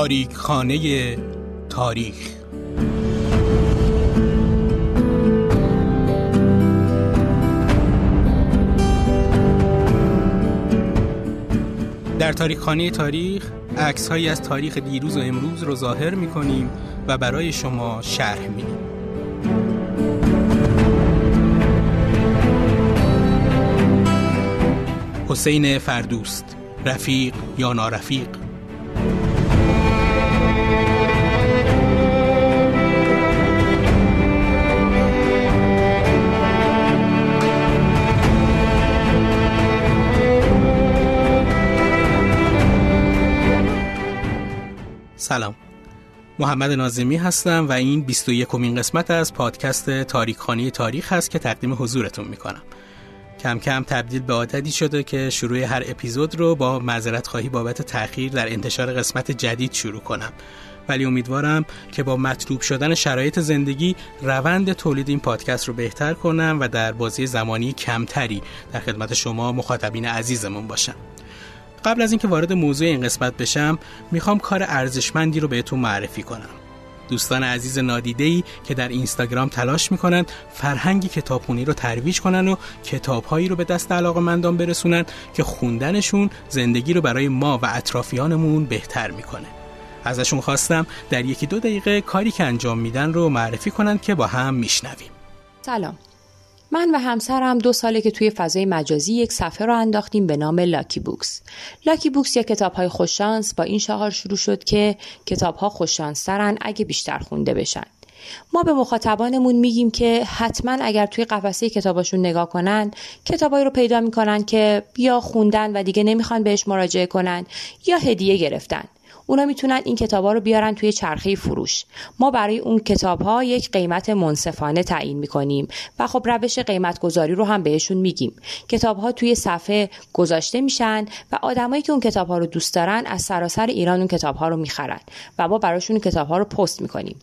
تاریک خانه تاریخ. در تاریخ خانه تاریخ عکس هایی از تاریخ دیروز و امروز رو ظاهر می کنیم و برای شما شرح می حسین فردوست رفیق یا نارفیق؟ سلام. محمد نازمی هستم و این 21 کمین قسمت از پادکست تاریخخانه تاریخ هست که تقدیم حضورتون می‌کنم. کم کم تبدیل به عادتی شده که شروع هر اپیزود رو با معذرت خواهی بابت تاخیر در انتشار قسمت جدید شروع کنم. ولی امیدوارم که با مطلوب شدن شرایط زندگی روند تولید این پادکست رو بهتر کنم و در بازی زمانی کمتری در خدمت شما مخاطبین عزیزمون باشم. قبل از اینکه وارد موضوع این قسمت بشم می‌خوام کار ارزشمندی رو بهتون معرفی کنم. دوستان عزیز نادیده که در اینستاگرام تلاش می‌کنن فرهنگی کتابخونی رو ترویج کنن و کتابهایی رو به دست مندان برسونن که خوندنشون زندگی رو برای ما و اطرافیانمون بهتر می‌کنه. ازشون خواستم در یکی دو دقیقه کاری که انجام میدن رو معرفی کنن که با هم میشنویم. سلام. من و همسرم دو ساله که توی فضای مجازی یک صفحه رو انداختیم به نام لاکی بوکس. لاکی بوکس یا کتاب های خوششانس با این شعار شروع شد که کتاب ها خوششانسترن اگه بیشتر خونده بشن. ما به مخاطبانمون میگیم که حتما اگر توی قفسه کتاباشون نگاه کنن کتابایی رو پیدا می‌کنن که یا خوندن و دیگه نمی‌خوان بهش مراجعه کنن یا هدیه گرفتن اونا می‌تونن این کتابا رو بیارن توی چرخه فروش. ما برای اون کتاب ها یک قیمت منصفانه تعیین می‌کنیم و خب روش قیمت گذاری رو هم بهشون میگیم. کتاب ها توی صفحه گذاشته میشن و آدمایی که اون کتاب ها رو دوست دارن از سراسر ایران اون کتاب ها رو می‌خرن و ما براشون کتاب ها رو پست می‌کنیم.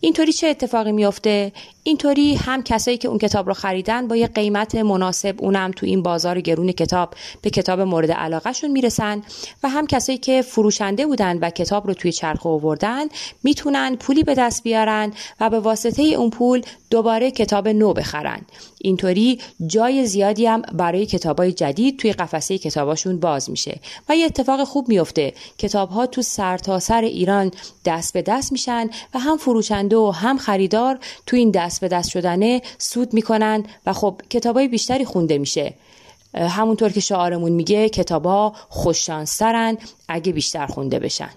اینطوری چه اتفاقی میفته اینطوری هم کسایی که اون کتاب رو خریدن با یه قیمت مناسب اونم تو این بازار گرون کتاب به کتاب مورد علاقهشون می‌رسن و هم کسایی که فروشنده بودن و کتاب رو توی چرخه آوردن می‌تونن پولی به دست بیارن و به واسطه اون پول دوباره کتاب نو بخرن. اینطوری جای زیادی هم برای کتابای جدید توی قفسه کتاباشون باز میشه و یه اتفاق خوب میفته. کتاب ها تو سرتاسر سر ایران دست به دست میشن و هم فروشنده و هم خریدار تو این دست به دست شدنه سود می‌کنن و خب کتابای بیشتری خونده میشه. همونطور که شعارمون میگه کتابا خوششانسترن اگه بیشتر خونده بشن.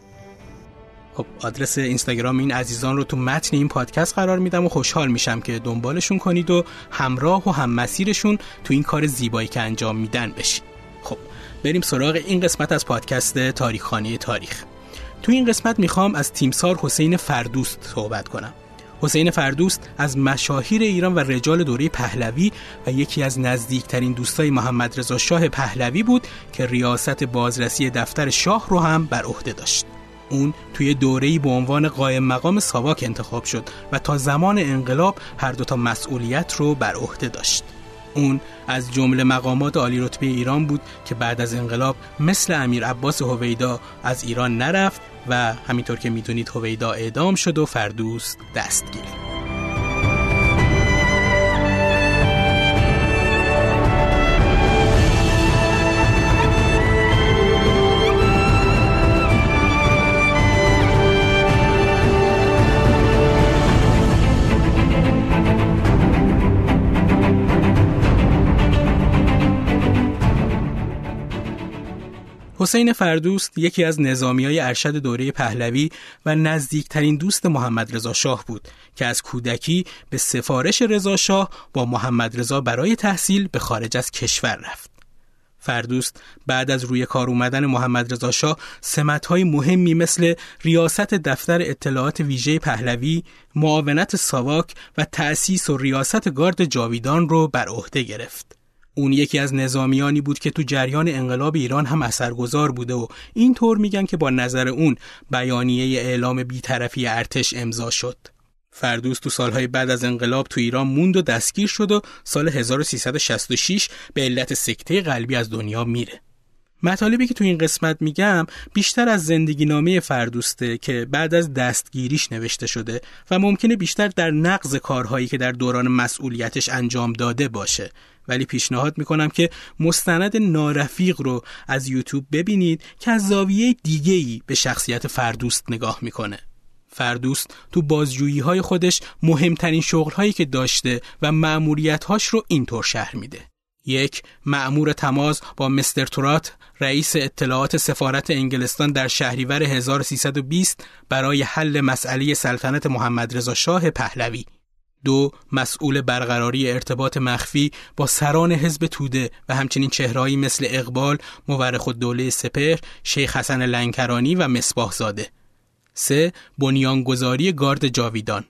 خب آدرس اینستاگرام این عزیزان رو تو متن این پادکست قرار میدم و خوشحال میشم که دنبالشون کنید و همراه و هم مسیرشون تو این کار زیبایی که انجام میدن بشید خب بریم سراغ این قسمت از پادکست تاریخخانه تاریخ. تو این قسمت می‌خوام از تیمسار حسین فردوست صحبت کنم. حسین فردوست از مشاهیر ایران و رجال دوره پهلوی و یکی از نزدیکترین دوستای محمد رضا شاه پهلوی بود که ریاست بازرسی دفتر شاه رو هم بر عهده داشت. اون توی دوره‌ای به عنوان قائم مقام ساواک انتخاب شد و تا زمان انقلاب هر دوتا مسئولیت رو بر عهده داشت. اون از جمله مقامات عالی رتبه ایران بود که بعد از انقلاب مثل امیر عباس هویدا از ایران نرفت و همینطور که می‌دونید هویدا اعدام شد و فردوس دستگیر حسین فردوست یکی از نظامی های ارشد دوره پهلوی و نزدیکترین دوست محمد رضا شاه بود که از کودکی به سفارش رضا شاه با محمد رضا برای تحصیل به خارج از کشور رفت. فردوست بعد از روی کار اومدن محمد رضا شاه سمت‌های مهمی مثل ریاست دفتر اطلاعات ویژه پهلوی، معاونت ساواک و تأسیس و ریاست گارد جاویدان رو بر عهده گرفت. اون یکی از نظامیانی بود که تو جریان انقلاب ایران هم اثرگذار بوده و اینطور میگن که با نظر اون بیانیه اعلام بیطرفی ارتش امضا شد. فردوس تو سالهای بعد از انقلاب تو ایران موند و دستگیر شد و سال 1366 به علت سکته قلبی از دنیا میره. مطالبی که تو این قسمت میگم بیشتر از زندگی نامه فردوسته که بعد از دستگیریش نوشته شده و ممکنه بیشتر در نقض کارهایی که در دوران مسئولیتش انجام داده باشه. ولی پیشنهاد می‌کنم که مستند نارفیق رو از یوتیوب ببینید که از زاویه دیگه ای به شخصیت فردوست نگاه می‌کنه. فردوست تو بازجویی های خودش مهمترین شغل هایی که داشته و معمولیت هاش رو اینطور شهر میده. یک معمور تماس با مستر تورات رئیس اطلاعات سفارت انگلستان در شهریور 1320 برای حل مسئله سلطنت محمد رضا شاه پهلوی دو مسئول برقراری ارتباط مخفی با سران حزب توده و همچنین چهرهایی مثل اقبال، مورخ الدوله سپر، شیخ حسن لنکرانی و مصباح زاده. سه بنیانگذاری گارد جاویدان.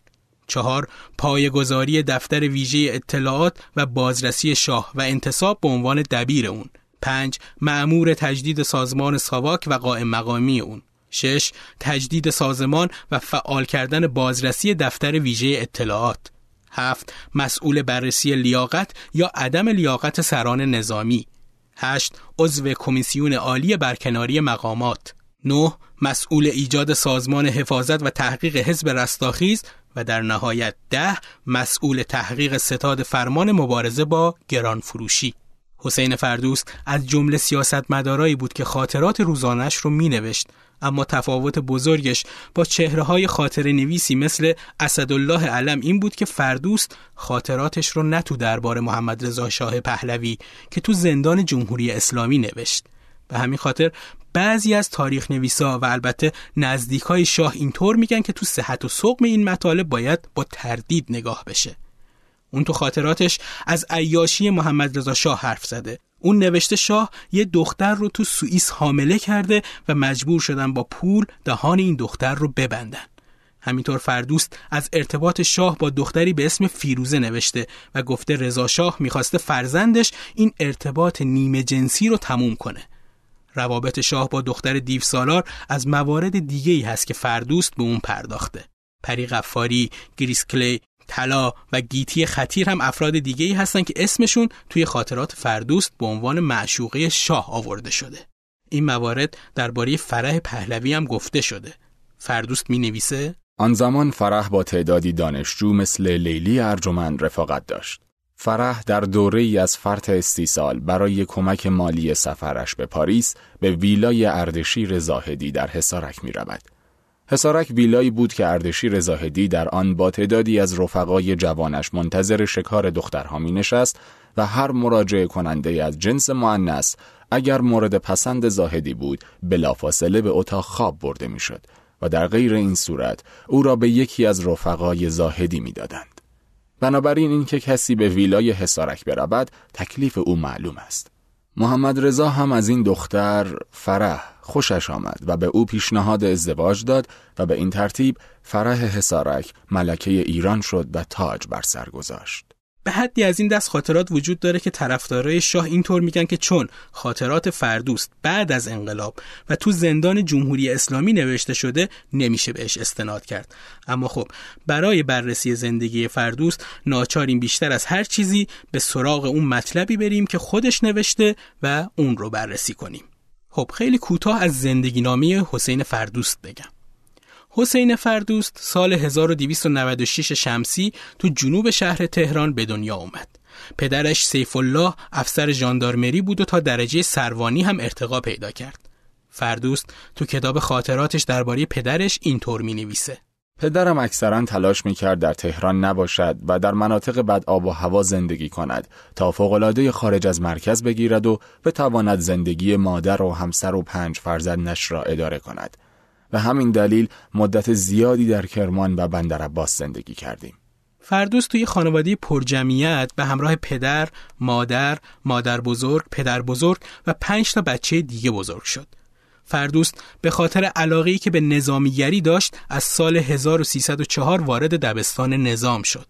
چهار پایگذاری دفتر ویژه اطلاعات و بازرسی شاه و انتصاب به عنوان دبیر اون. پنج معمور تجدید سازمان ساواک و قائم مقامی اون. شش تجدید سازمان و فعال کردن بازرسی دفتر ویژه اطلاعات. هفت مسئول بررسی لیاقت یا عدم لیاقت سران نظامی. هشت عضو کمیسیون عالی برکناری مقامات. 9. مسئول ایجاد سازمان حفاظت و تحقیق حزب رستاخیز و در نهایت ده مسئول تحقیق ستاد فرمان مبارزه با گران فروشی. حسین فردوست از جمله سیاستمدارایی بود که خاطرات روزانش رو می نوشت اما تفاوت بزرگش با چهره های خاطر نویسی مثل اسدالله علم این بود که فردوست خاطراتش رو نه تو دربار محمد رضا شاه پهلوی که تو زندان جمهوری اسلامی نوشت به همین خاطر بعضی از تاریخ نویسا و البته نزدیک های شاه اینطور میگن که تو صحت و سقم این مطالب باید با تردید نگاه بشه. اون تو خاطراتش از عیاشی محمد رضا شاه حرف زده. اون نوشته شاه یه دختر رو تو سوئیس حامله کرده و مجبور شدن با پول دهان این دختر رو ببندن. همینطور فردوست از ارتباط شاه با دختری به اسم فیروزه نوشته و گفته رضا شاه می‌خواسته فرزندش این ارتباط نیمه جنسی رو تموم کنه. روابط شاه با دختر دیو سالار از موارد دیگه ای هست که فردوست به اون پرداخته پری غفاری، گریس کلی، طلا و گیتی خطیر هم افراد دیگه ای هستن که اسمشون توی خاطرات فردوست به عنوان معشوقه شاه آورده شده. این موارد درباره فرح پهلوی هم گفته شده. فردوست می نویسه آن زمان فرح با تعدادی دانشجو مثل لیلی ارجمند رفاقت داشت. فرح در دوره ای از فرط استیصال برای کمک مالی سفرش به پاریس به ویلای اردشیر زاهدی در حسارک می رود. حسارک ویلایی بود که اردشیر زاهدی در آن با تعدادی از رفقای جوانش منتظر شکار دخترها می نشست و هر مراجعه کننده از جنس معنس اگر مورد پسند زاهدی بود بلافاصله به اتاق خواب برده می‌شد و در غیر این صورت او را به یکی از رفقای زاهدی می‌دادند. بنابراین اینکه کسی به ویلای حسارک برود تکلیف او معلوم است. محمد رضا هم از این دختر فرح خوشش آمد و به او پیشنهاد ازدواج داد و به این ترتیب فرح حسارک ملکه ایران شد و تاج بر سر گذاشت. به حدی از این دست خاطرات وجود داره که طرفدارای شاه اینطور میگن که چون خاطرات فردوست بعد از انقلاب و تو زندان جمهوری اسلامی نوشته شده نمیشه بهش استناد کرد. اما خب برای بررسی زندگی فردوست ناچاریم بیشتر از هر چیزی به سراغ اون مطلبی بریم که خودش نوشته و اون رو بررسی کنیم. خب خیلی کوتاه از زندگی نامی حسین فردوست بگم. حسین فردوست سال 1296 شمسی تو جنوب شهر تهران به دنیا اومد. پدرش سیف الله افسر ژاندارمری بود و تا درجه سروانی هم ارتقا پیدا کرد. فردوست تو کتاب خاطراتش درباره پدرش اینطور می نویسه. پدرم اکثرا تلاش می کرد در تهران نباشد و در مناطق بد آب و هوا زندگی کند تا فوقلاده خارج از مرکز بگیرد و بتواند زندگی مادر و همسر و پنج فرزندش را اداره کند. و همین دلیل مدت زیادی در کرمان و بندر عباس زندگی کردیم. فردوس توی خانواده پرجمعیت به همراه پدر، مادر، مادر بزرگ، پدر بزرگ و پنج تا بچه دیگه بزرگ شد. فردوست به خاطر علاقه‌ای که به نظامیگری داشت از سال 1304 وارد دبستان نظام شد.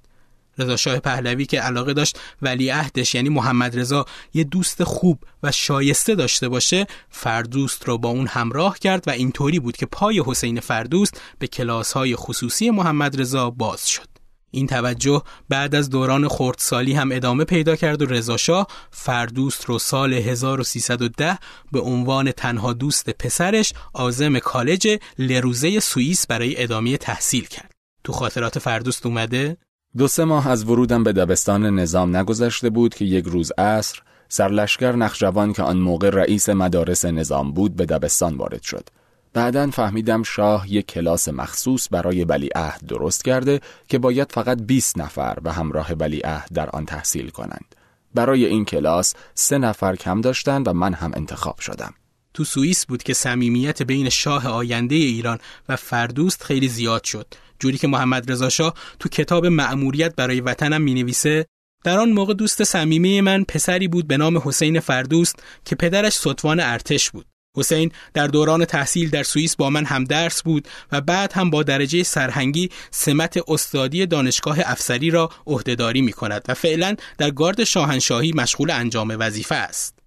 رضا شاه پهلوی که علاقه داشت ولی عهدش یعنی محمد رضا یه دوست خوب و شایسته داشته باشه فردوست رو با اون همراه کرد و اینطوری بود که پای حسین فردوست به کلاس های خصوصی محمد رضا باز شد این توجه بعد از دوران خردسالی هم ادامه پیدا کرد و رضاشاه فردوست رو سال 1310 به عنوان تنها دوست پسرش آزم کالج لروزه سوئیس برای ادامه تحصیل کرد. تو خاطرات فردوست اومده؟ دو سه ماه از ورودم به دبستان نظام نگذشته بود که یک روز عصر سرلشکر نخجوان که آن موقع رئیس مدارس نظام بود به دبستان وارد شد. بعدا فهمیدم شاه یک کلاس مخصوص برای ولیعهد درست کرده که باید فقط 20 نفر به همراه ولیعهد در آن تحصیل کنند. برای این کلاس سه نفر کم داشتند و من هم انتخاب شدم. تو سوئیس بود که صمیمیت بین شاه آینده ایران و فردوست خیلی زیاد شد. جوری که محمد رضا شاه تو کتاب مأموریت برای وطنم می نویسه در آن موقع دوست صمیمی من پسری بود به نام حسین فردوست که پدرش سطوان ارتش بود. حسین در دوران تحصیل در سوئیس با من هم درس بود و بعد هم با درجه سرهنگی سمت استادی دانشگاه افسری را عهدهداری می کند و فعلا در گارد شاهنشاهی مشغول انجام وظیفه است.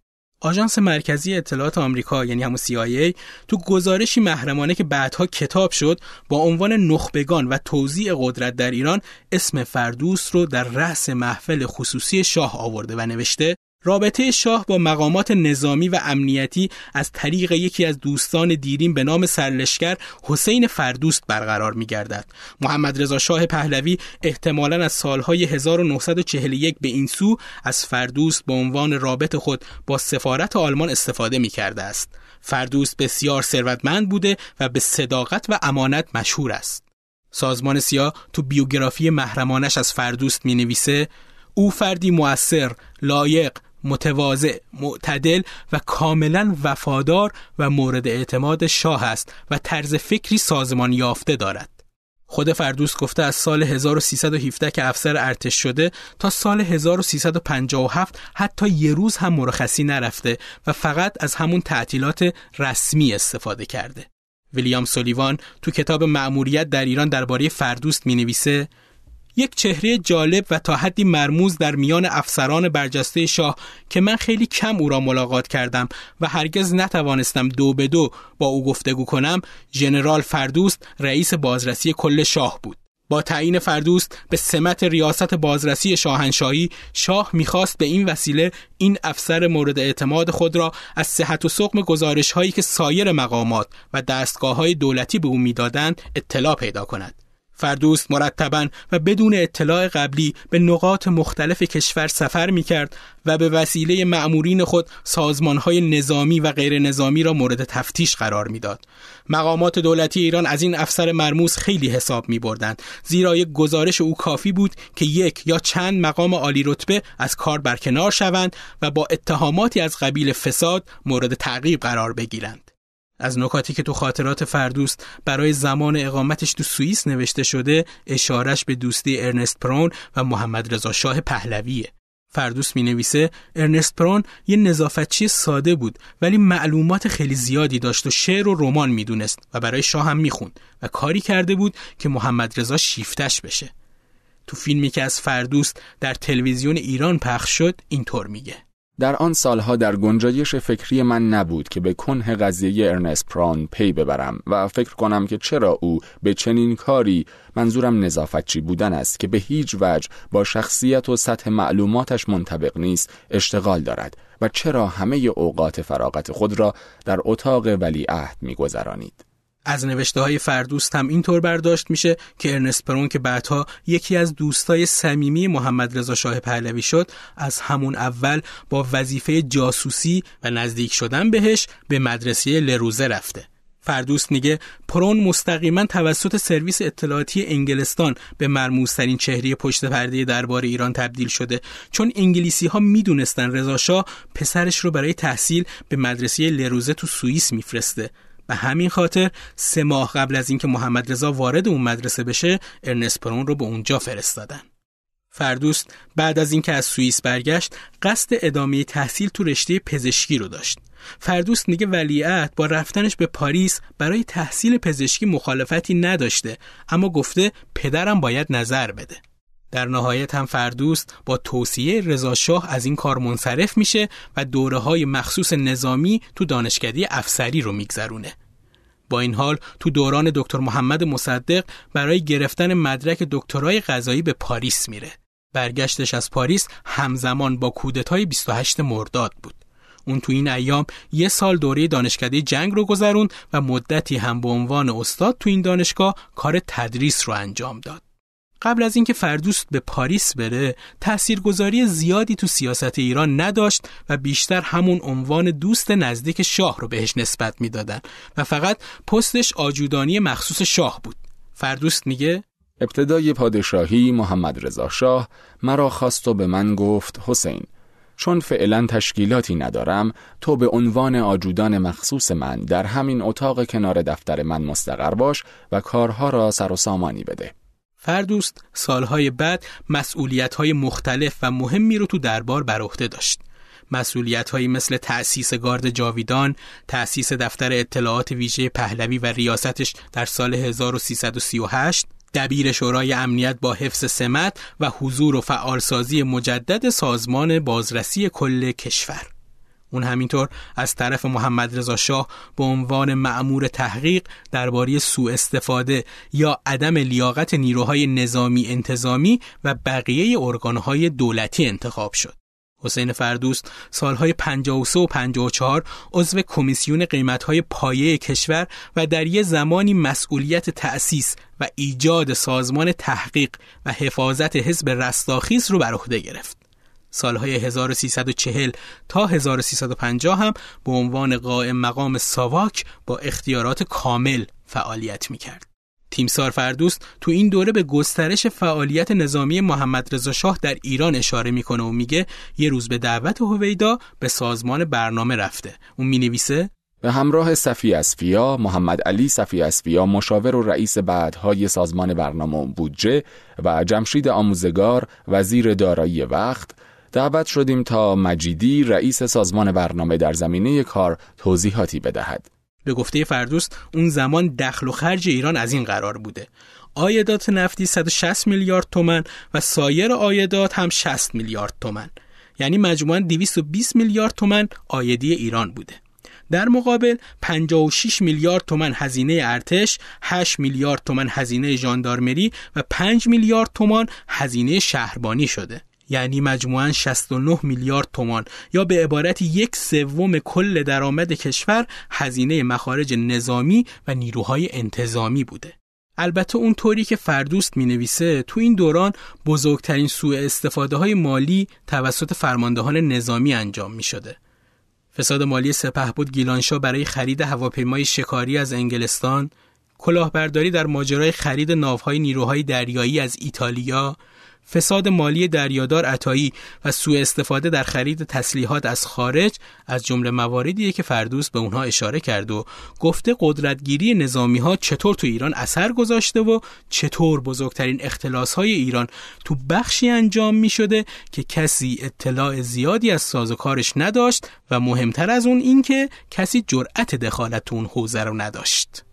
آژانس مرکزی اطلاعات آمریکا یعنی همون CIA تو گزارشی محرمانه که بعدها کتاب شد با عنوان نخبگان و توزیع قدرت در ایران اسم فردوس رو در رأس محفل خصوصی شاه آورده و نوشته رابطه شاه با مقامات نظامی و امنیتی از طریق یکی از دوستان دیرین به نام سرلشکر حسین فردوست برقرار می گردد. محمد رضا شاه پهلوی احتمالا از سالهای 1941 به این سو از فردوست به عنوان رابط خود با سفارت آلمان استفاده می کرده است. فردوست بسیار ثروتمند بوده و به صداقت و امانت مشهور است. سازمان سیا تو بیوگرافی محرمانش از فردوست می نویسه او فردی موثر، لایق، متواضع، معتدل و کاملا وفادار و مورد اعتماد شاه است و طرز فکری سازمان یافته دارد. خود فردوس گفته از سال 1317 که افسر ارتش شده تا سال 1357 حتی یه روز هم مرخصی نرفته و فقط از همون تعطیلات رسمی استفاده کرده. ویلیام سولیوان تو کتاب مأموریت در ایران درباره فردوست می نویسه یک چهره جالب و تا حدی مرموز در میان افسران برجسته شاه که من خیلی کم او را ملاقات کردم و هرگز نتوانستم دو به دو با او گفتگو کنم ژنرال فردوست رئیس بازرسی کل شاه بود. با تعیین فردوست به سمت ریاست بازرسی شاهنشاهی شاه می‌خواست به این وسیله این افسر مورد اعتماد خود را از صحت و سقم گزارش هایی که سایر مقامات و دستگاه های دولتی به او می‌دادند اطلاع پیدا کند. فردوست مرتبا و بدون اطلاع قبلی به نقاط مختلف کشور سفر می کرد و به وسیله معمورین خود سازمانهای نظامی و غیر نظامی را مورد تفتیش قرار می‌داد. مقامات دولتی ایران از این افسر مرموز خیلی حساب می بردند زیرا یک گزارش او کافی بود که یک یا چند مقام عالی رتبه از کار برکنار شوند و با اتهاماتی از قبیل فساد مورد تعقیب قرار بگیرند. از نکاتی که تو خاطرات فردوست برای زمان اقامتش تو سوئیس نوشته شده اشارش به دوستی ارنست پرون و محمد رضا شاه پهلویه. فردوست می نویسه ارنست پرون یه نظافتچی ساده بود ولی معلومات خیلی زیادی داشت و شعر و رمان می‌دونست و برای شاه هم می‌خوند و کاری کرده بود که محمد رضا شیفتش بشه. تو فیلمی که از فردوست در تلویزیون ایران پخش شد اینطور میگه. در آن سالها در گنجایش فکری من نبود که به کنه قضیه ارنست پران پی ببرم و فکر کنم که چرا او به چنین کاری منظورم نظافتچی بودن است که به هیچ وجه با شخصیت و سطح معلوماتش منطبق نیست اشتغال دارد و چرا همه اوقات فراغت خود را در اتاق ولیعهد میگذرانید. از نوشته های فردوست هم اینطور برداشت میشه که ارنست پرون که بعدها یکی از دوستای صمیمی محمد رضا شاه پهلوی شد از همون اول با وظیفه جاسوسی و نزدیک شدن بهش به مدرسه لروزه رفته. فردوست میگه پرون مستقیما توسط سرویس اطلاعاتی انگلستان به مرموزترین چهره پشت پرده دربار ایران تبدیل شده. چون انگلیسی ها می‌دونستن رضا پسرش رو برای تحصیل به مدرسه لروزه تو سوئیس میفرسته. به همین خاطر سه ماه قبل از اینکه محمد رضا وارد اون مدرسه بشه ارنست پرون رو به اونجا فرستادن. فردوست بعد از اینکه از سوئیس برگشت قصد ادامه تحصیل تو رشته پزشکی رو داشت. فردوست میگه ولیعت با رفتنش به پاریس برای تحصیل پزشکی مخالفتی نداشته اما گفته پدرم باید نظر بده. در نهایت هم فردوست با توصیه رضاشاه از این کار منصرف میشه و دوره های مخصوص نظامی تو دانشکده افسری رو میگذرونه. با این حال تو دوران دکتر محمد مصدق برای گرفتن مدرک دکترای قضایی به پاریس میره. برگشتش از پاریس همزمان با کودتای 28 مرداد بود. اون تو این ایام یه سال دوره دانشکده جنگ رو گذروند و مدتی هم به عنوان استاد تو این دانشگاه کار تدریس رو انجام داد. قبل از اینکه فردوست به پاریس بره تاثیرگذاری زیادی تو سیاست ایران نداشت و بیشتر همون عنوان دوست نزدیک شاه رو بهش نسبت می‌دادن و فقط پستش آجودانی مخصوص شاه بود. فردوست میگه ابتدای پادشاهی محمد رضا شاه مرا خواست و به من گفت حسین چون فعلا تشکیلاتی ندارم تو به عنوان آجودان مخصوص من در همین اتاق کنار دفتر من مستقر باش و کارها را سر و سامانی بده. فردوست سالهای بعد مسئولیت‌های مختلف و مهمی رو تو دربار بر عهده داشت. مسئولیت‌هایی مثل تأسیس گارد جاویدان، تأسیس دفتر اطلاعات ویژه پهلوی و ریاستش در سال 1338 دبیر شورای امنیت با حفظ سمت و حضور و فعالسازی مجدد سازمان بازرسی کل کشور اون همینطور از طرف محمد رضا شاه به عنوان معمور تحقیق درباره سوء استفاده یا عدم لیاقت نیروهای نظامی انتظامی و بقیه ارگانهای دولتی انتخاب شد. حسین فردوست سالهای 53 و 54 عضو کمیسیون قیمتهای پایه کشور و در یه زمانی مسئولیت تأسیس و ایجاد سازمان تحقیق و حفاظت حزب رستاخیز رو بر عهده گرفت. سالهای 1340 تا 1350 هم به عنوان قائم مقام ساواک با اختیارات کامل فعالیت می‌کرد. تیمسار فردوست تو این دوره به گسترش فعالیت نظامی محمد رضا شاه در ایران اشاره می‌کنه و میگه یه روز به دعوت هویدا به سازمان برنامه رفته. اون می‌نویسه به همراه صفی اسفیا، محمد علی صفی اسفیا مشاور و رئیس بعدهای سازمان برنامه بودجه و جمشید آموزگار وزیر دارایی وقت دعوت شدیم تا مجیدی رئیس سازمان برنامه در زمینه کار توضیحاتی بدهد. به گفته فردوست اون زمان دخل و خرج ایران از این قرار بوده. آیدات نفتی 160 میلیارد تومن و سایر آیدات هم 60 میلیارد تومن. یعنی مجموعاً 220 میلیارد تومن آیدی ایران بوده. در مقابل 56 میلیارد تومن هزینه ارتش، 8 میلیارد تومن هزینه ژاندارمری و 5 میلیارد تومان هزینه شهربانی شده. یعنی مجموعاً 69 میلیارد تومان یا به عبارت یک سوم کل درآمد کشور هزینه مخارج نظامی و نیروهای انتظامی بوده. البته اون طوری که فردوست می نویسه تو این دوران بزرگترین سوء استفاده های مالی توسط فرماندهان نظامی انجام می شده. فساد مالی سپه بود گیلانشا برای خرید هواپیمای شکاری از انگلستان، کلاهبرداری در ماجرای خرید ناوهای نیروهای دریایی از ایتالیا، فساد مالی دریادار عطایی و سوء استفاده در خرید تسلیحات از خارج از جمله مواردیه که فردوس به اونها اشاره کرد و گفته قدرتگیری نظامی ها چطور تو ایران اثر گذاشته و چطور بزرگترین اختلاس های ایران تو بخشی انجام می شده که کسی اطلاع زیادی از سازوکارش نداشت و مهمتر از اون اینکه کسی جرأت دخالت تو اون حوزه رو نداشت.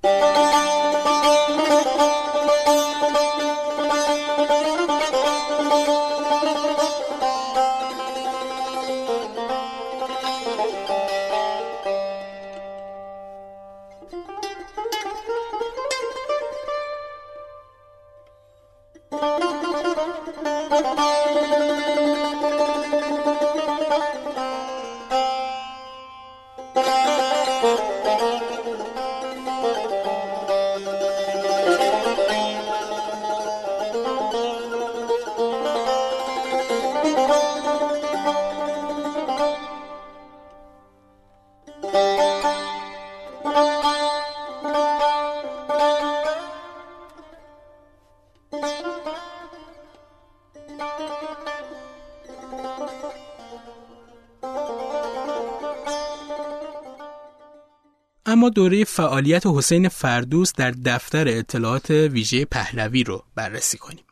دوره فعالیت حسین فردوس در دفتر اطلاعات ویژه پهلوی رو بررسی کنیم.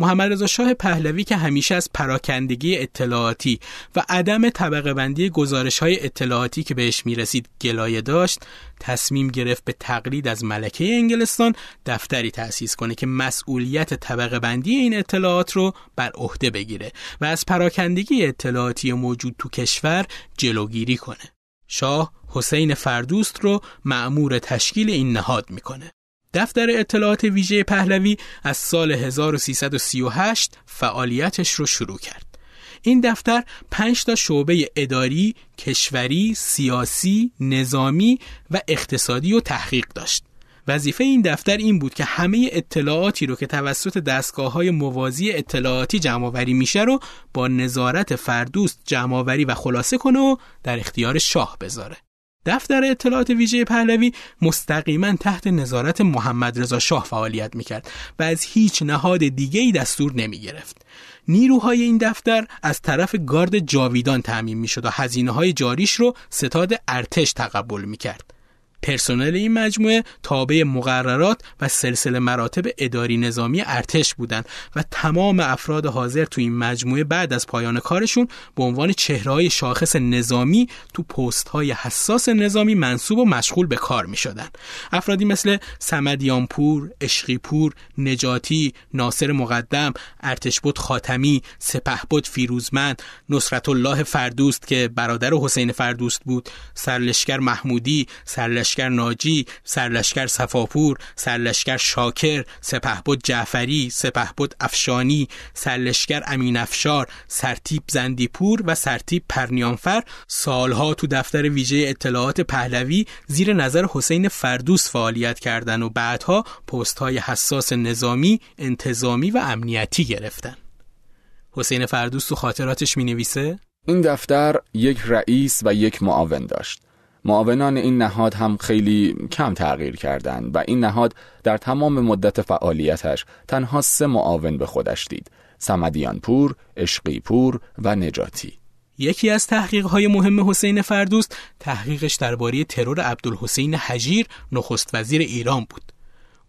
محمد رضا شاه پهلوی که همیشه از پراکندگی اطلاعاتی و عدم طبقه بندی گزارش های اطلاعاتی که بهش می‌رسید گلایه داشت تصمیم گرفت به تقلید از ملکه انگلستان دفتری تأسیس کنه که مسئولیت طبقه بندی این اطلاعات رو بر عهده بگیره و از پراکندگی اطلاعاتی موجود تو کشور جلوگیری کنه شاه حسین فردوست رو معمور تشکیل این نهاد می‌کنه. دفتر اطلاعات ویژه پهلوی از سال 1338 فعالیتش رو شروع کرد. این دفتر پنج تا شعبه اداری، کشوری، سیاسی، نظامی و اقتصادی و تحقیق داشت. وظیفه این دفتر این بود که همه اطلاعاتی رو که توسط دستگاه های موازی اطلاعاتی جمعآوری میشه رو با نظارت فردوست جمعآوری و خلاصه کنه و در اختیار شاه بذاره. دفتر اطلاعات ویژه پهلوی مستقیما تحت نظارت محمد رضا شاه فعالیت می‌کرد و از هیچ نهاد دیگه ای دستور نمی گرفت. نیروهای این دفتر از طرف گارد جاویدان تعمین می‌شد و هزینه های جاریش رو ستاد ارتش تقبل می‌کرد. پرسنل این مجموعه تابع مقررات و سلسله مراتب اداری نظامی ارتش بودند و تمام افراد حاضر تو این مجموعه بعد از پایان کارشون به عنوان چهرههای شاخص نظامی تو پست های حساس نظامی منصوب و مشغول به کار می شدن. افرادی مثل سمدیانپور، اشقیپور، نجاتی، ناصر مقدم، ارتشبود خاتمی، سپهبد فیروزمند، نصرت الله فردوست که برادر حسین فردوست بود، سرلشکر محمودی، سرلشکر سرلشکر ناجی، سرلشکر صفاپور، سرلشکر شاکر، سپهبد جعفری، سپهبد افشانی، سرلشکر امین افشار، سرتیپ زندیپور و سرتیپ پرنیانفر سالها تو دفتر ویژه اطلاعات پهلوی زیر نظر حسین فردوس فعالیت کردند و بعدها پست های حساس نظامی، انتظامی و امنیتی گرفتن. حسین فردوس تو خاطراتش می نویسه؟ این دفتر یک رئیس و یک معاون داشت. معاونان این نهاد هم خیلی کم تغییر کردند و این نهاد در تمام مدت فعالیتش تنها سه معاون به خودش دید سمدیان پور، اشقی پور و نجاتی. یکی از تحقیقهای مهم حسین فردوست تحقیقش درباره ترور عبدالحسین حجیر نخست وزیر ایران بود.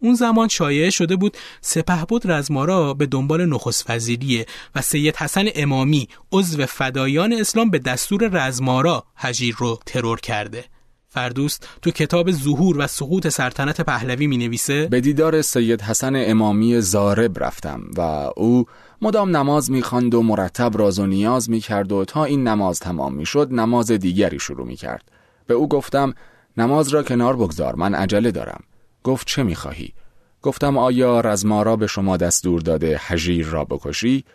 اون زمان شایعه شده بود سپهبد رزمارا به دنبال نخست وزیریه و سید حسن امامی عضو فدایان اسلام به دستور رزمارا حجیر رو ترور کرده. فردوست تو کتاب ظهور و سقوط سلطنت پهلوی می نویسه به دیدار سید حسن امامی زارب رفتم و او مدام نماز می‌خواند و مرتب راز و نیاز می‌کرد و تا این نماز تمام می‌شد نماز دیگری شروع می‌کرد. به او گفتم نماز را کنار بگذار من عجله دارم. گفت چه می‌خواهی؟ گفتم آیا رزمارا به شما دستور داده حجیر را بکشی؟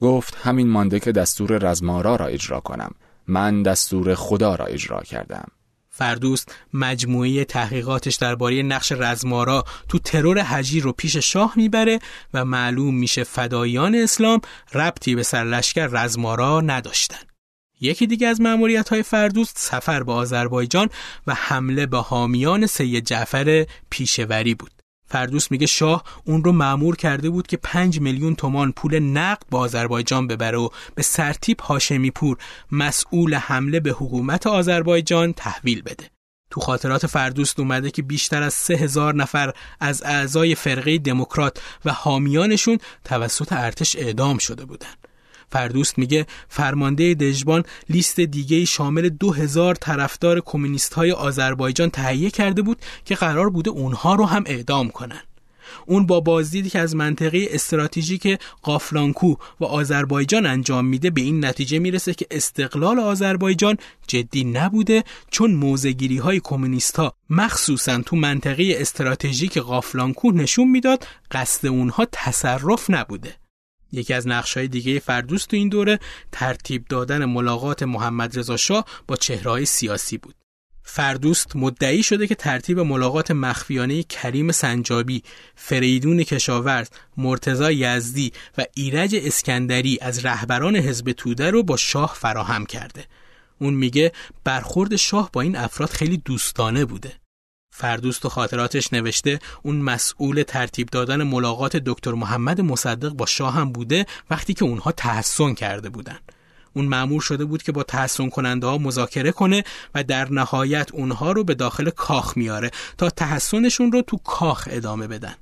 گفت همین مانده که دستور رزمارا را اجرا کنم من دستور خدا را اجرا کردم فردوست مجموعه تحقیقاتش درباره نقش رزمارا تو ترور حجیر رو پیش شاه می‌بره و معلوم میشه فدایان اسلام ربطی به سرلشکر رزمارا نداشتن یکی دیگه از معمولیت های فردوست سفر به آذربایجان و حمله به حامیان سید جعفر پیشوری بود. فردوست میگه شاه اون رو معمور کرده بود که 5 میلیون تومان پول نقد به آذربایجان ببره و به سرتیپ هاشمی پور مسئول حمله به حکومت آذربایجان تحویل بده. تو خاطرات فردوست اومده که بیشتر از سه هزار نفر از اعضای فرقه دموکرات و حامیانشون توسط ارتش اعدام شده بودند. فردوست میگه فرمانده دژبان لیست دیگه شامل دو هزار طرفدار کمونیست های آذربایجان تهیه کرده بود که قرار بوده اونها رو هم اعدام کنن. اون با بازدیدی که از منطقه استراتژیک قافلانکو و آذربایجان انجام میده به این نتیجه می‌رسه که استقلال آذربایجان جدی نبوده چون موزگیری های کمونیست ها مخصوصا تو منطقه استراتژیک قافلانکو نشون می‌داد قصد اونها تصرف نبوده. یکی از نقشهای دیگه فردوست تو این دوره ترتیب دادن ملاقات محمد رضا شاه با چهرهای سیاسی بود. فردوست مدعی شده که ترتیب ملاقات مخفیانه کریم سنجابی، فریدون کشاورز، مرتزا یزدی و ایرج اسکندری از رهبران حزب توده رو با شاه فراهم کرده. اون میگه برخورد شاه با این افراد خیلی دوستانه بوده. فردوست و خاطراتش نوشته اون مسئول ترتیب دادن ملاقات دکتر محمد مصدق با شاه هم بوده وقتی که اونها تحسن کرده بودن. اون معمور شده بود که با تحسن کننده ها مذاکره کنه و در نهایت اونها رو به داخل کاخ میاره تا تحسنشون رو تو کاخ ادامه بدن.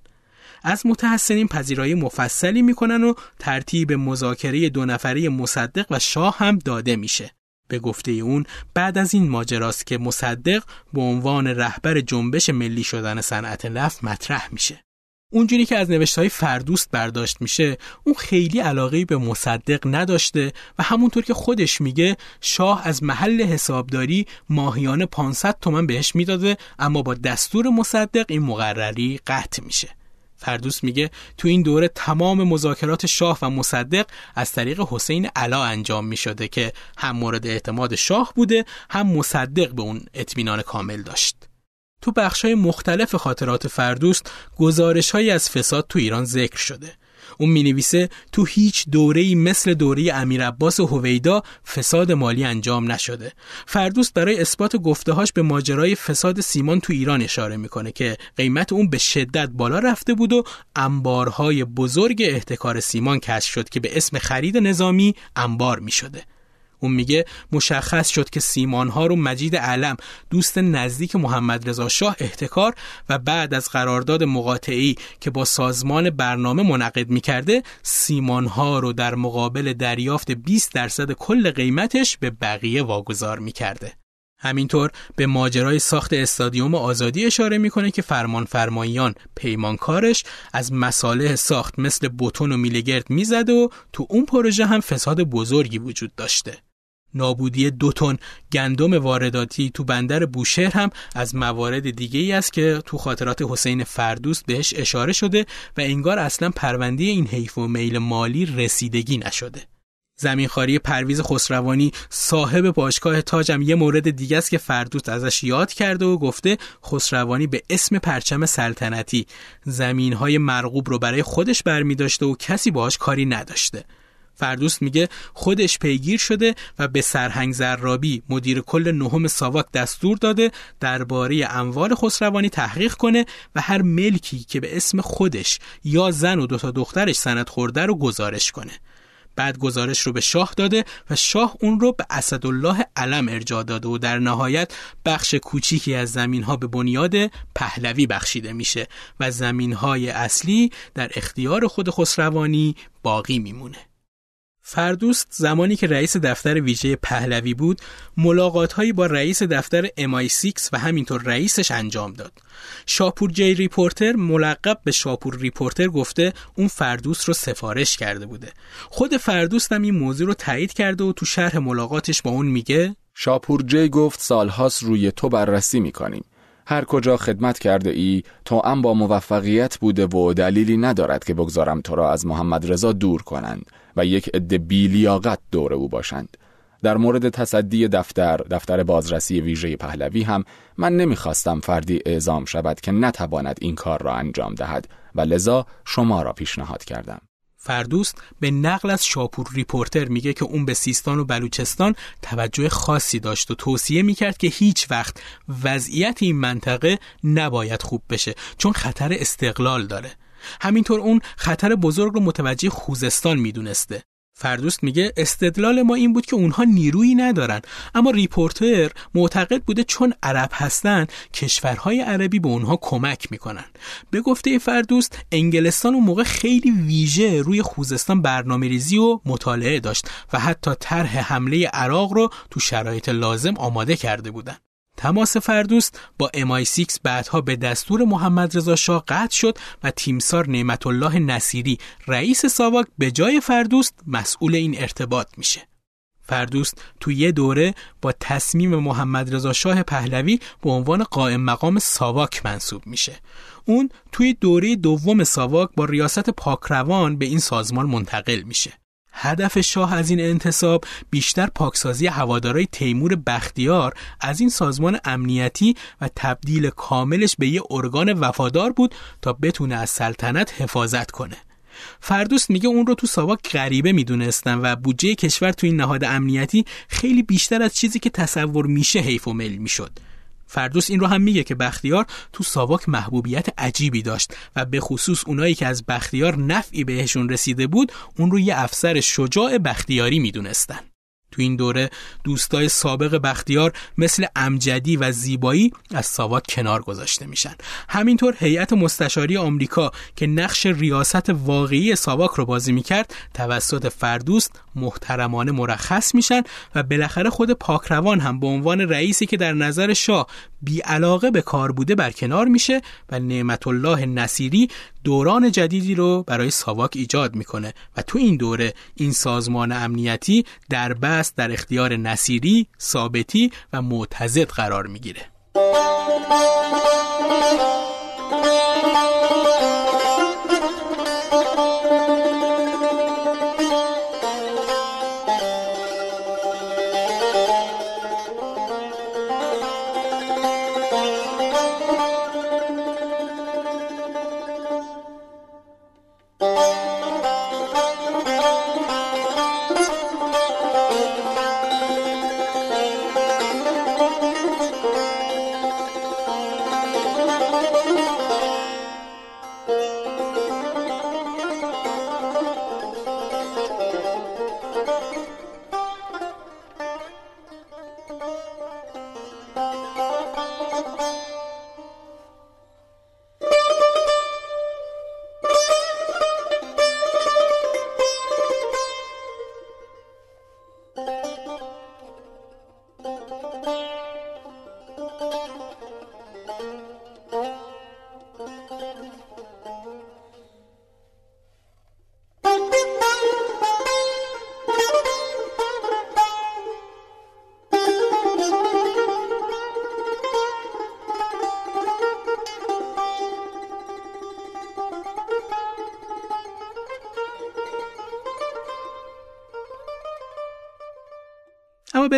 از متحسنین پذیرایی مفصلی می‌کنن و ترتیب مذاکره دو نفره مصدق و شاه هم داده میشه. به گفته اون بعد از این ماجراست که مصدق به عنوان رهبر جنبش ملی شدن صنعت نفت مطرح میشه. اونجوری که از نوشته های فردوست برداشت میشه اون خیلی علاقه به مصدق نداشته و همونطور که خودش میگه شاه از محل حسابداری ماهیانه 500 تومن بهش می‌داده اما با دستور مصدق این مقرری قطع میشه فردوس میگه تو این دوره تمام مذاکرات شاه و مصدق از طریق حسین علا انجام می‌شده که هم مورد اعتماد شاه بوده هم مصدق به اون اطمینان کامل داشت. تو بخشای مختلف خاطرات فردوست گزارش های از فساد تو ایران ذکر شده. اون می نویسه تو هیچ دوره‌ای مثل دوره امیر عباس و هویدا فساد مالی انجام نشده. فردوست برای اثبات گفته‌هاش به ماجرای فساد سیمان تو ایران اشاره می‌کنه که قیمت اون به شدت بالا رفته بود و انبارهای بزرگ احتکار سیمان کشف شد که به اسم خرید نظامی انبار می شده. اون میگه مشخص شد که سیمان ها رو مجید علم دوست نزدیک محمد رضا شاه احتکار و بعد از قرارداد مقاطعی که با سازمان برنامه منعقد می‌کرده سیمان ها رو در مقابل دریافت 20 درصد کل قیمتش به بقیه واگذار می‌کرده. همینطور به ماجرای ساخت استادیوم آزادی اشاره می‌کنه که فرمان فرماییان پیمانکارش از مساله ساخت مثل بوتون و میلگرد می‌زد و تو اون پروژه هم فساد بزرگی وجود داشته. نابودی دو تن گندم وارداتی تو بندر بوشهر هم از موارد دیگه ای است که تو خاطرات حسین فردوست بهش اشاره شده و انگار اصلا پرونده این حیف و میل مالی رسیدگی نشده. زمینخواری پرویز خسروانی صاحب باشگاه تاجم یه مورد دیگه است که فردوست ازش یاد کرده و گفته خسروانی به اسم پرچم سلطنتی زمینهای مرغوب رو برای خودش برمی داشته و کسی باهاش کاری نداشته. فردوست میگه خودش پیگیر شده و به سرهنگ زرابی مدیر کل نهم ساواک دستور داده درباره اموال خسروانی تحقیق کنه و هر ملکی که به اسم خودش یا زن و دوتا دخترش سند خورده رو گزارش کنه. بعد گزارش رو به شاه داده و شاه اون رو به اسدالله علم ارجاع داده و در نهایت بخش کوچیکی از زمین ها به بنیاد پهلوی بخشیده میشه و زمین های اصلی در اختیار خود خسروانی باقی میمونه. فردوست زمانی که رئیس دفتر ویژه پهلوی بود ملاقاتهایی با رئیس دفتر MI6 و همینطور رئیسش انجام داد. شاپور جی ریپورتر ملقب به شاپور ریپورتر گفته اون فردوست رو سفارش کرده بوده. خود فردوست هم این موضوع رو تایید کرده و تو شرح ملاقاتش با اون میگه شاپور جی گفت سالهاست روی تو بررسی می‌کنیم. هر کجا خدمت کرده ای تو هم با موفقیت بوده و دلیلی ندارد که بگذارم تو را از محمد رضا دور کنند و یک عده بیلیاقت دور او باشند. در مورد تصدی دفتر دفتر بازرسی ویژه پهلوی هم من نمی‌خواستم فردی اعزام شود که نتواند این کار را انجام دهد و لذا شما را پیشنهاد کردم. فردوست به نقل از شاپور ریپورتر میگه که اون به سیستان و بلوچستان توجه خاصی داشت و توصیه می‌کرد که هیچ وقت وضعیت این منطقه نباید خوب بشه چون خطر استقلال داره. همینطور اون خطر بزرگ رو متوجه خوزستان می‌دونسته. فردوست میگه استدلال ما این بود که اونها نیرویی ندارن. اما ریپورتر معتقد بوده چون عرب هستن کشورهای عربی به اونها کمک می‌کنن. به گفته فردوست انگلستان اون موقع خیلی ویژه روی خوزستان برنامه ریزی و مطالعه داشت و حتی طرح حمله عراق رو تو شرایط لازم آماده کرده بودن. تماس فردوست با MI6 بعدها به دستور محمد رضا شاه قطع شد و تیمسار نعمت الله نصیری رئیس ساواک به جای فردوست مسئول این ارتباط میشه. فردوست تو یه دوره با تصمیم محمد رضا شاه پهلوی به عنوان قائم مقام ساواک منصوب میشه. اون توی دوره دوم ساواک با ریاست پاکروان به این سازمان منتقل میشه. هدف شاه از این انتصاب بیشتر پاکسازی هوادارای تیمور بختیار از این سازمان امنیتی و تبدیل کاملش به یه ارگان وفادار بود تا بتونه از سلطنت حفاظت کنه. فردوست میگه اون رو تو ساواک غریبه می‌دونستن و بودجه کشور تو این نهاد امنیتی خیلی بیشتر از چیزی که تصور میشه حیف و مل می‌شد. فردوس این رو هم میگه که بختیار تو ساواک محبوبیت عجیبی داشت و به خصوص اونایی که از بختیار نفعی بهشون رسیده بود اون رو یه افسر شجاع بختیاری می‌دونستن. تو این دوره دوستای سابق بختیار مثل امجدی و زیبایی از ساواک کنار گذاشته میشن. همینطور هیئت مستشاری آمریکا که نقش ریاست واقعی ساواک رو بازی می‌کرد توسط فردوست محترمانه مرخص میشن و بالاخره خود پاکروان هم به عنوان رئیسی که در نظر شاه بی علاقه به کار بوده برکنار میشه و نعمت الله نصیری دوران جدیدی رو برای ساواک ایجاد می‌کنه و تو این دوره این سازمان امنیتی در بست در اختیار نصیری، ثابتی و معتزد قرار می‌گیره.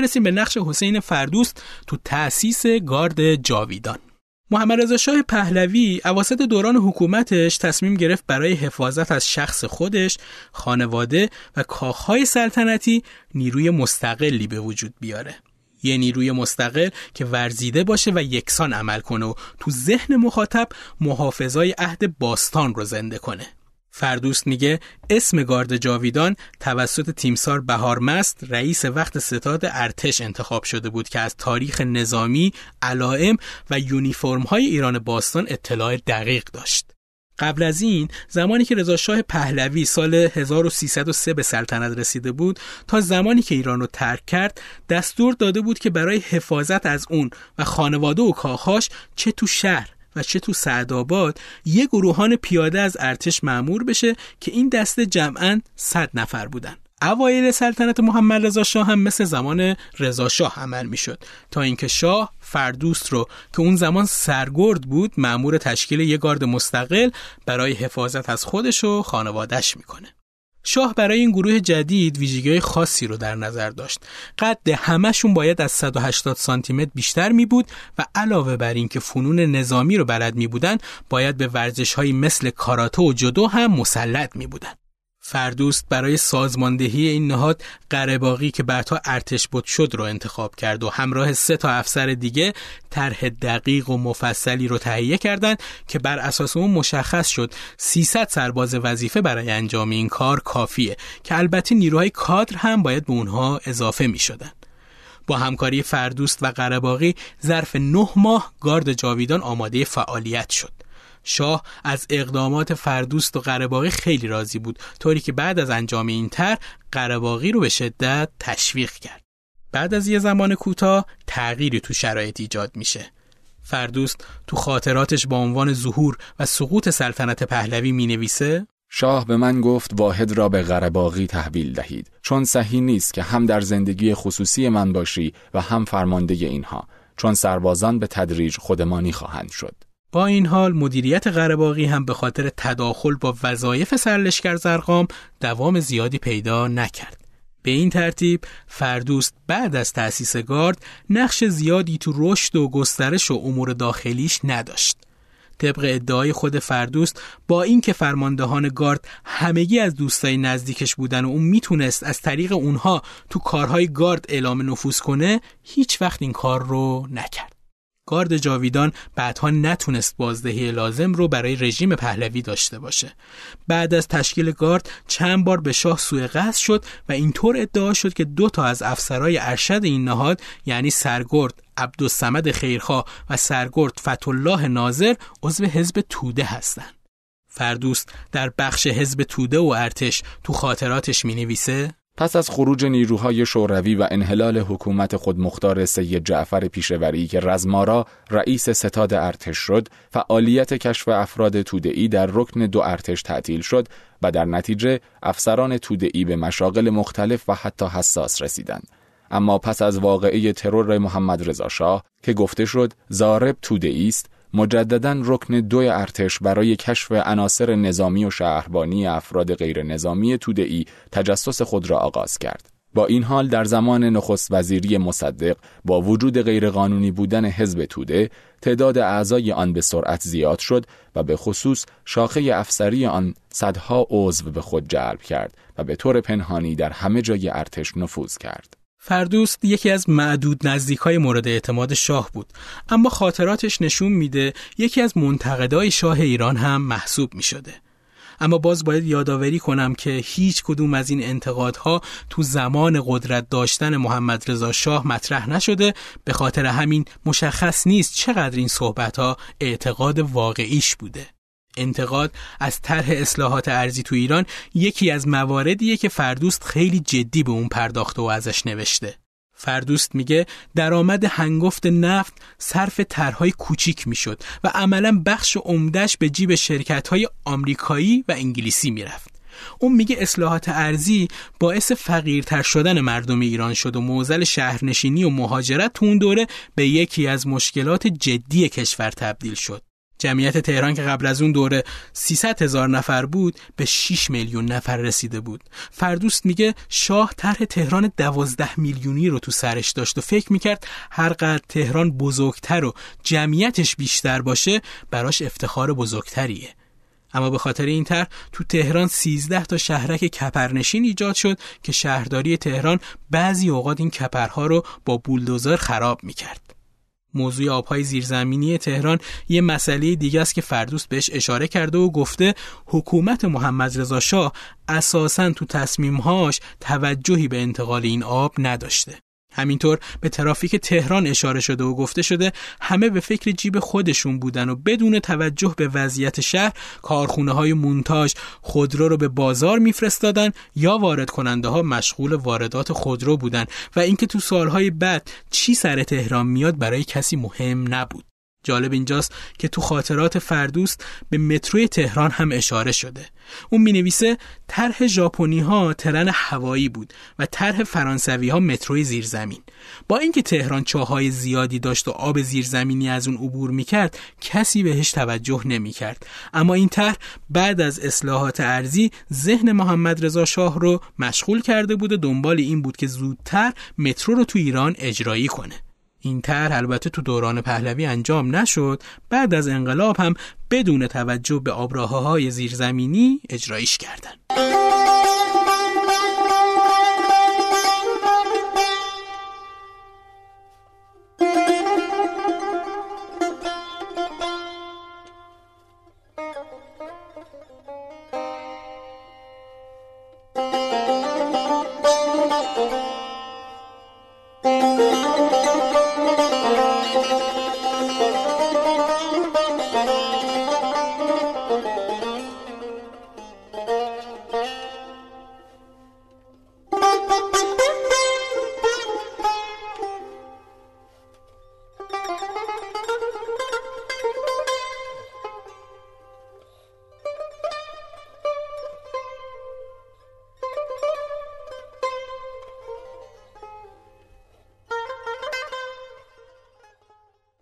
برسیم به نقش حسین فردوست تو تأسیس گارد جاویدان محمد رضا شاه پهلوی اواسط دوران حکومتش تصمیم گرفت برای حفاظت از شخص خودش، خانواده و کاخهای سلطنتی نیروی مستقلی به وجود بیاره. یه نیروی مستقل که ورزیده باشه و یکسان عمل کنه و تو ذهن مخاطب محافظای عهد باستان رو زنده کنه. فردوست میگه اسم گارد جاویدان توسط تیمسار بهارمست رئیس وقت ستاد ارتش انتخاب شده بود که از تاریخ نظامی، علائم و یونیفرم های ایران باستان اطلاع دقیق داشت. قبل از این زمانی که رضا شاه پهلوی سال 1303 به سلطنت رسیده بود تا زمانی که ایران رو ترک کرد دستور داده بود که برای حفاظت از اون و خانواده و کاخاش چه تو شهر و چه تو سعدآباد یه گروهان پیاده از ارتش معمور بشه که این دسته جمعا 100 نفر بودن. اوایل سلطنت محمد رضا شاه هم مثل زمان رضا شاه عمل می‌شد. تا اینکه شاه فردوست رو که اون زمان سرگرد بود مأمور تشکیل یه گارد مستقل برای حفاظت از خودش و خانوادش می‌کنه. شاه برای این گروه جدید ویژگی خاصی رو در نظر داشت. قد همشون باید از 180 سانتی متر بیشتر می بود و علاوه بر اینکه فنون نظامی رو بلد می بودن، باید به ورزش مثل کاراته و جدو هم مسلط می بودن. فردوست برای سازماندهی این نهاد قرهباغی که بعدها ارتش بود شد رو انتخاب کرد و همراه سه تا افسر دیگه طرح دقیق و مفصلی رو تهیه کردند که بر اساس اون مشخص شد 300 سرباز وظیفه برای انجام این کار کافیه که البته نیروهای کادر هم باید به اونها اضافه می شدن. با همکاری فردوست و قرهباغی ظرف نه ماه گارد جاویدان آماده فعالیت شد. شاه از اقدامات فردوست و قرباقی خیلی راضی بود طوری که بعد از انجام این تر قرباقی رو به شدت تشویق کرد. بعد از یه زمان کوتاه تغییری تو شرایط ایجاد میشه. فردوست تو خاطراتش با عنوان ظهور و سقوط سلطنت پهلوی می نویسه شاه به من گفت واحد را به غرباغی تحویل دهید چون صحیح نیست که هم در زندگی خصوصی من باشی و هم فرمانده اینها چون سربازان به تدریج خودمانی خواهند شد. با این حال مدیریت قرهباغی هم به خاطر تداخل با وظایف سرلشکر زرقام دوام زیادی پیدا نکرد. به این ترتیب فردوست بعد از تأسیس گارد نقش زیادی تو رشد و گسترش و امور داخلیش نداشت. طبق ادعای خود فردوست با اینکه فرماندهان گارد همگی از دوستای نزدیکش بودن و اون می‌تونست از طریق اونها تو کارهای گارد اعلام نفوذ کنه هیچ وقت این کار رو نکرد. گارد جاویدان بعدها نتونست بازدهی لازم رو برای رژیم پهلوی داشته باشه. بعد از تشکیل گارد چند بار به شاه سوء قصد شد و اینطور ادعا شد که دو تا از افسرای ارشد این نهاد یعنی سرگرد عبدالسمد خیرخواه و سرگرد فتولاه ناظر عضو حزب توده هستند. فردوست در بخش حزب توده و ارتش تو خاطراتش می نویسه پس از خروج نیروهای شوروی و انحلال حکومت خودمختار سید جعفر پیشوری که رزمارا رئیس ستاد ارتش شد، فعالیت کشف افراد توده‌ای در رکن دو ارتش تعطیل شد و در نتیجه افسران توده‌ای به مشاغل مختلف و حتی حساس رسیدند. اما پس از واقعه ترور محمد رضا شاه که گفته شد زارب توده است مجددا رکن دو ارتش برای کشف عناصر نظامی و شهربانی افراد غیر نظامی توده‌ای تجسس خود را آغاز کرد. با این حال در زمان نخست وزیری مصدق با وجود غیرقانونی بودن حزب توده تعداد اعضای آن به سرعت زیاد شد و به خصوص شاخه افسری آن صدها عضو به خود جلب کرد و به طور پنهانی در همه جای ارتش نفوذ کرد. فردوست یکی از معدود نزدیکای مورد اعتماد شاه بود اما خاطراتش نشون میده یکی از منتقدای شاه ایران هم محسوب می شده. اما باز باید یادآوری کنم که هیچ کدوم از این انتقادها تو زمان قدرت داشتن محمد رضا شاه مطرح نشده به خاطر همین مشخص نیست چقدر این صحبتها اعتقاد واقعیش بوده. انتقاد از طرح اصلاحات ارزی تو ایران یکی از مواردیه که فردوست خیلی جدی به اون پرداخته و ازش نوشته. فردوست میگه درآمد هنگفت نفت صرف طرحهای کوچیک می‌شد و عملا بخش عمدهش به جیب شرکت‌های آمریکایی و انگلیسی می‌رفت. اون میگه اصلاحات ارزی باعث فقیرتر شدن مردم ایران شد و موزل شهرنشینی و مهاجرت تو اون دوره به یکی از مشکلات جدی کشور تبدیل شد. جمعیت تهران که قبل از اون دوره 300 هزار نفر بود به 6 میلیون نفر رسیده بود. فردوست میگه شاه طرح تهران 12 میلیونی رو تو سرش داشت و فکر می‌کرد هر قدر تهران بزرگتر و جمعیتش بیشتر باشه براش افتخار بزرگتریه. اما به خاطر این طرح تو تهران 13 تا شهرک کپرنشین ایجاد شد که شهرداری تهران بعضی اوقات این کپرها رو با بولدوزر خراب می‌کرد. موضوع آبهای زیرزمینی تهران یه مسئله دیگه است که فردوست بهش اشاره کرده و گفته حکومت محمد رضا شاه اساسا تو تصمیمهاش توجهی به انتقال این آب نداشته. همینطور به ترافیک تهران اشاره شده و گفته شده همه به فکر جیب خودشون بودن و بدون توجه به وضعیت شهر کارخونه های مونتاژ خودرو رو به بازار میفرستادن یا وارد کننده ها مشغول واردات خودرو بودن. و اینکه تو سالهای بعد چی سر تهران میاد برای کسی مهم نبود. جالب اینجاست که تو خاطرات فردوست به متروی تهران هم اشاره شده. اون می نویسه طرح ژاپنی ها ترن هوایی بود و طرح فرانسوی ها متروی زیرزمین. با اینکه تهران چاهای زیادی داشت و آب زیرزمینی از اون عبور می کرد کسی بهش توجه نمی کرد اما این طرح بعد از اصلاحات ارزی ذهن محمد رضا شاه رو مشغول کرده بود و دنبال این بود که زودتر مترو رو تو ایران اجرایی کنه. این طرح البته تو دوران پهلوی انجام نشد بعد از انقلاب هم بدون توجه به آبراههای زیرزمینی اجرایش کردند.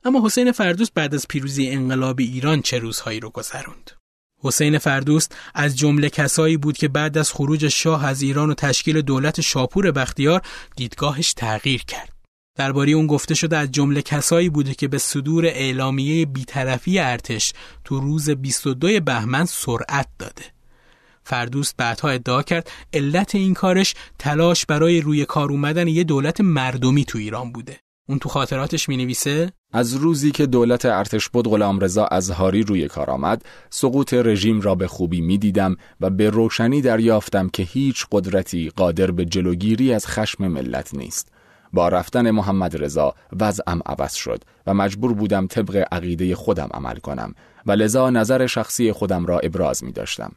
اما حسین فردوست بعد از پیروزی انقلاب ایران چه روزهایی رو گذروند حسین فردوست از جمله کسایی بود که بعد از خروج شاه از ایران و تشکیل دولت شاپور بختیار دیدگاهش تغییر کرد. درباره اون گفته شده از جمله کسایی بوده که به صدور اعلامیه بیطرفی ارتش تو روز 22 بهمن سرعت داده. فردوست بعدها ادعا کرد علت این کارش تلاش برای روی کار اومدن یه دولت مردمی تو ایران بوده. اون تو خاطراتش می نویسه از روزی که دولت ارتش بود غلامرضا ازهاری روی کار آمد سقوط رژیم را به خوبی می دیدم و به روشنی دریافتم که هیچ قدرتی قادر به جلوگیری از خشم ملت نیست. با رفتن محمد رضا وضعم عوض شد و مجبور بودم طبق عقیده خودم عمل کنم و لذا نظر شخصی خودم را ابراز می داشتم